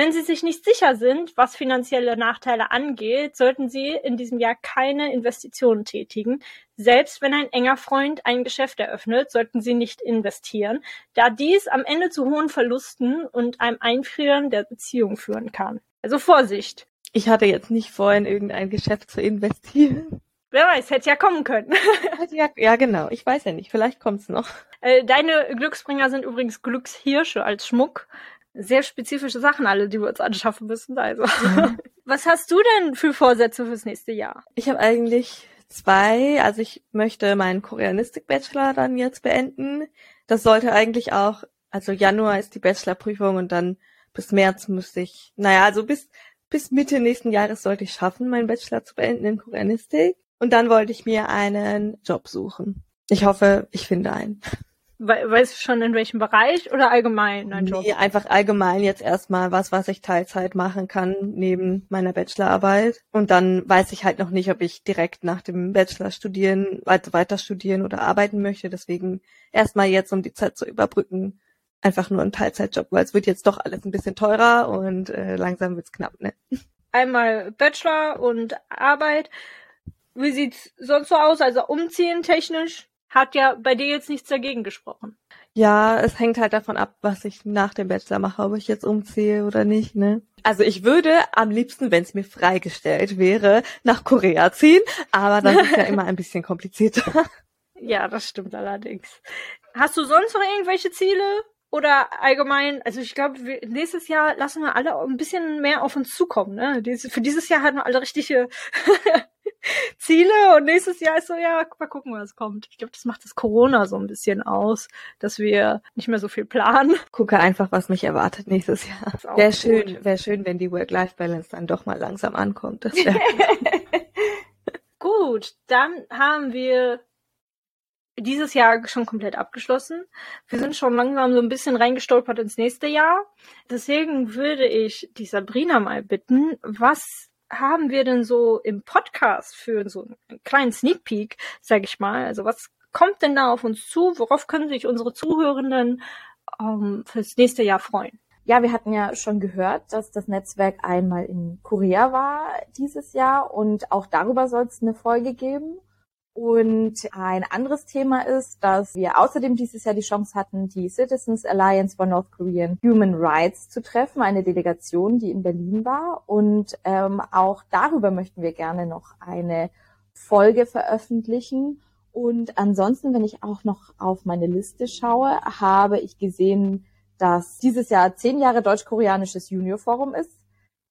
Wenn Sie sich nicht sicher sind, was finanzielle Nachteile angeht, sollten Sie in diesem Jahr keine Investitionen tätigen. Selbst wenn ein enger Freund ein Geschäft eröffnet, sollten Sie nicht investieren, da dies am Ende zu hohen Verlusten und einem Einfrieren der Beziehung führen kann. Also Vorsicht. Ich hatte jetzt nicht vor, in irgendein Geschäft zu investieren. Wer weiß, hätte ja kommen können. ja, ja, genau. Ich weiß ja nicht. Vielleicht kommt's noch. Äh, Deine Glücksbringer sind übrigens Glückshirsche als Schmuck. Sehr spezifische Sachen alle, die wir uns anschaffen müssen. Also, was hast du denn für Vorsätze fürs nächste Jahr? Ich habe eigentlich zwei. Also ich möchte meinen Koreanistik-Bachelor dann jetzt beenden. Das sollte eigentlich auch, also Januar ist die Bachelorprüfung und dann bis März müsste ich, naja, also bis, bis Mitte nächsten Jahres sollte ich schaffen, meinen Bachelor zu beenden in Koreanistik. Und dann wollte ich mir einen Job suchen. Ich hoffe, ich finde einen. We weißt du schon in welchem Bereich oder allgemein ein Job? Nee, einfach allgemein jetzt erstmal was, was ich Teilzeit machen kann neben meiner Bachelorarbeit. Und dann weiß ich halt noch nicht, ob ich direkt nach dem Bachelor studieren, weiter, weiter studieren oder arbeiten möchte. Deswegen erstmal jetzt, um die Zeit zu überbrücken, einfach nur ein Teilzeitjob, weil es wird jetzt doch alles ein bisschen teurer und äh, langsam wird's knapp, ne? Einmal Bachelor und Arbeit. Wie sieht's sonst so aus? Also umziehen technisch hat ja bei dir jetzt nichts dagegen gesprochen. Ja, es hängt halt davon ab, was ich nach dem Bachelor mache, ob ich jetzt umziehe oder nicht, ne? Also ich würde am liebsten, wenn es mir freigestellt wäre, nach Korea ziehen, aber das ist ja immer ein bisschen komplizierter. Ja, das stimmt allerdings. Hast du sonst noch irgendwelche Ziele? Oder allgemein, also ich glaube, nächstes Jahr lassen wir alle ein bisschen mehr auf uns zukommen. Ne? Für dieses Jahr hatten wir alle richtige Ziele und nächstes Jahr ist so, ja, mal gucken, was kommt. Ich glaube, das macht das Corona so ein bisschen aus, dass wir nicht mehr so viel planen. Gucke einfach, was mich erwartet nächstes Jahr. Wäre schön, wäre schön, wenn die Work-Life-Balance dann doch mal langsam ankommt. Das Gut, dann haben wir dieses Jahr schon komplett abgeschlossen. Wir sind schon langsam so ein bisschen reingestolpert ins nächste Jahr. Deswegen würde ich die Sabrina mal bitten, was haben wir denn so im Podcast für so einen kleinen Sneak Peek, sag ich mal? Also was kommt denn da auf uns zu? Worauf können sich unsere Zuhörenden ähm, fürs nächste Jahr freuen? Ja, wir hatten ja schon gehört, dass das Netzwerk einmal in Korea war dieses Jahr und auch darüber soll es eine Folge geben. Und ein anderes Thema ist, dass wir außerdem dieses Jahr die Chance hatten, die Citizens Alliance for North Korean Human Rights zu treffen, eine Delegation, die in Berlin war. Und ähm, auch darüber möchten wir gerne noch eine Folge veröffentlichen. Und ansonsten, wenn ich auch noch auf meine Liste schaue, habe ich gesehen, dass dieses Jahr zehn Jahre deutsch-koreanisches Junior Forum ist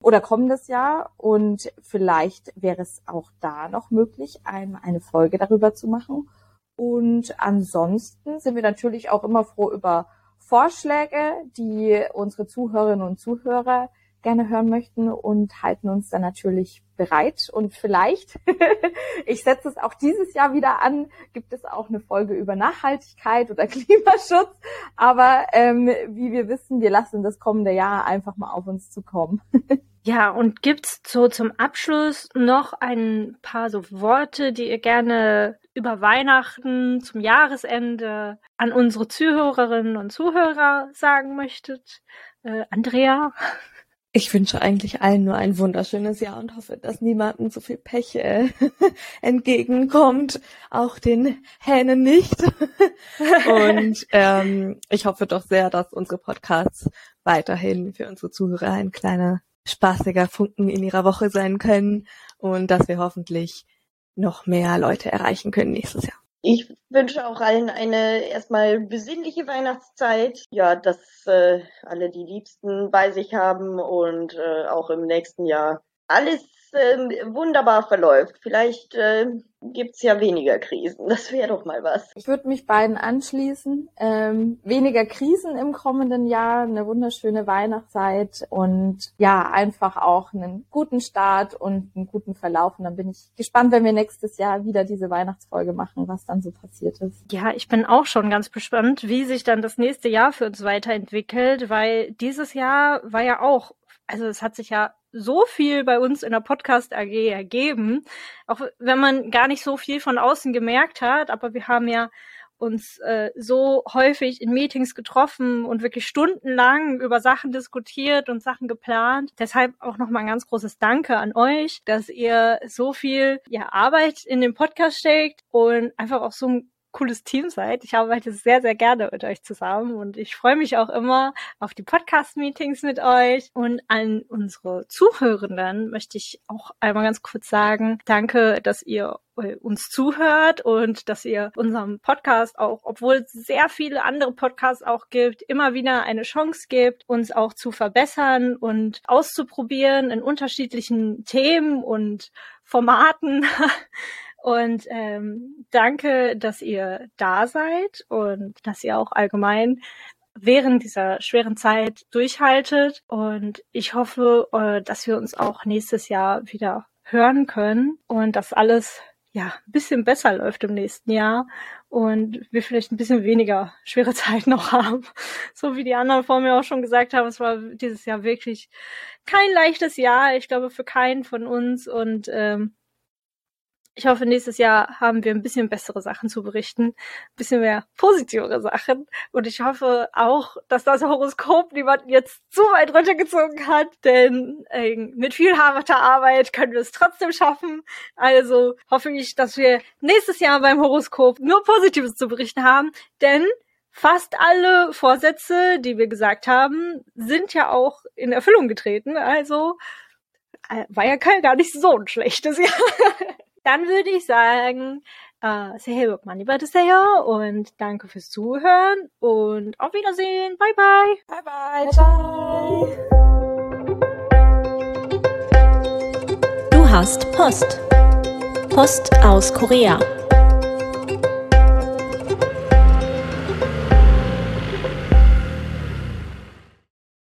oder kommendes Jahr und vielleicht wäre es auch da noch möglich, ein, eine Folge darüber zu machen. Und ansonsten sind wir natürlich auch immer froh über Vorschläge, die unsere Zuhörerinnen und Zuhörer gerne hören möchten und halten uns dann natürlich bereit. Und vielleicht, ich setze es auch dieses Jahr wieder an, gibt es auch eine Folge über Nachhaltigkeit oder Klimaschutz. Aber ähm, wie wir wissen, wir lassen das kommende Jahr einfach mal auf uns zukommen. Ja, und gibt's so zum Abschluss noch ein paar so Worte, die ihr gerne über Weihnachten zum Jahresende an unsere Zuhörerinnen und Zuhörer sagen möchtet? Äh, Andrea? Ich wünsche eigentlich allen nur ein wunderschönes Jahr und hoffe, dass niemandem so viel Pech äh, entgegenkommt, auch den Hähnen nicht. und ähm, ich hoffe doch sehr, dass unsere Podcasts weiterhin für unsere Zuhörer ein kleiner spaßiger Funken in ihrer Woche sein können und dass wir hoffentlich noch mehr Leute erreichen können nächstes Jahr. Ich wünsche auch allen eine erstmal besinnliche Weihnachtszeit. Ja, dass äh, alle die Liebsten bei sich haben und äh, auch im nächsten Jahr alles äh, wunderbar verläuft. Vielleicht äh, gibt's ja weniger Krisen. Das wäre doch mal was. Ich würde mich beiden anschließen. Ähm, weniger Krisen im kommenden Jahr, eine wunderschöne Weihnachtszeit und ja, einfach auch einen guten Start und einen guten Verlauf. Und dann bin ich gespannt, wenn wir nächstes Jahr wieder diese Weihnachtsfolge machen, was dann so passiert ist. Ja, ich bin auch schon ganz gespannt, wie sich dann das nächste Jahr für uns weiterentwickelt, weil dieses Jahr war ja auch also es hat sich ja so viel bei uns in der Podcast AG ergeben, auch wenn man gar nicht so viel von außen gemerkt hat, aber wir haben ja uns äh, so häufig in Meetings getroffen und wirklich stundenlang über Sachen diskutiert und Sachen geplant. Deshalb auch nochmal ein ganz großes Danke an euch, dass ihr so viel ja, Arbeit in den Podcast steckt und einfach auch so ein cooles Team seid. Ich arbeite sehr, sehr gerne mit euch zusammen und ich freue mich auch immer auf die Podcast-Meetings mit euch. Und an unsere Zuhörenden möchte ich auch einmal ganz kurz sagen, danke, dass ihr uns zuhört und dass ihr unserem Podcast auch, obwohl es sehr viele andere Podcasts auch gibt, immer wieder eine Chance gibt, uns auch zu verbessern und auszuprobieren in unterschiedlichen Themen und Formaten. Und ähm, danke, dass ihr da seid und dass ihr auch allgemein während dieser schweren Zeit durchhaltet. Und ich hoffe, äh, dass wir uns auch nächstes Jahr wieder hören können und dass alles ja ein bisschen besser läuft im nächsten Jahr und wir vielleicht ein bisschen weniger schwere Zeit noch haben. So wie die anderen vor mir auch schon gesagt haben, es war dieses Jahr wirklich kein leichtes Jahr. Ich glaube für keinen von uns und ähm, ich hoffe, nächstes Jahr haben wir ein bisschen bessere Sachen zu berichten, ein bisschen mehr positivere Sachen. Und ich hoffe auch, dass das Horoskop niemand jetzt zu weit runtergezogen hat, denn äh, mit viel harter Arbeit können wir es trotzdem schaffen. Also hoffe ich, dass wir nächstes Jahr beim Horoskop nur Positives zu berichten haben, denn fast alle Vorsätze, die wir gesagt haben, sind ja auch in Erfüllung getreten. Also äh, war ja kein gar nicht so ein schlechtes Jahr. dann würde ich sagen, äh, Sehebok Manibadeseyo und danke fürs Zuhören und auf Wiedersehen. Bye bye. Bye bye. Bye bye. Du hast Post. Post aus Korea.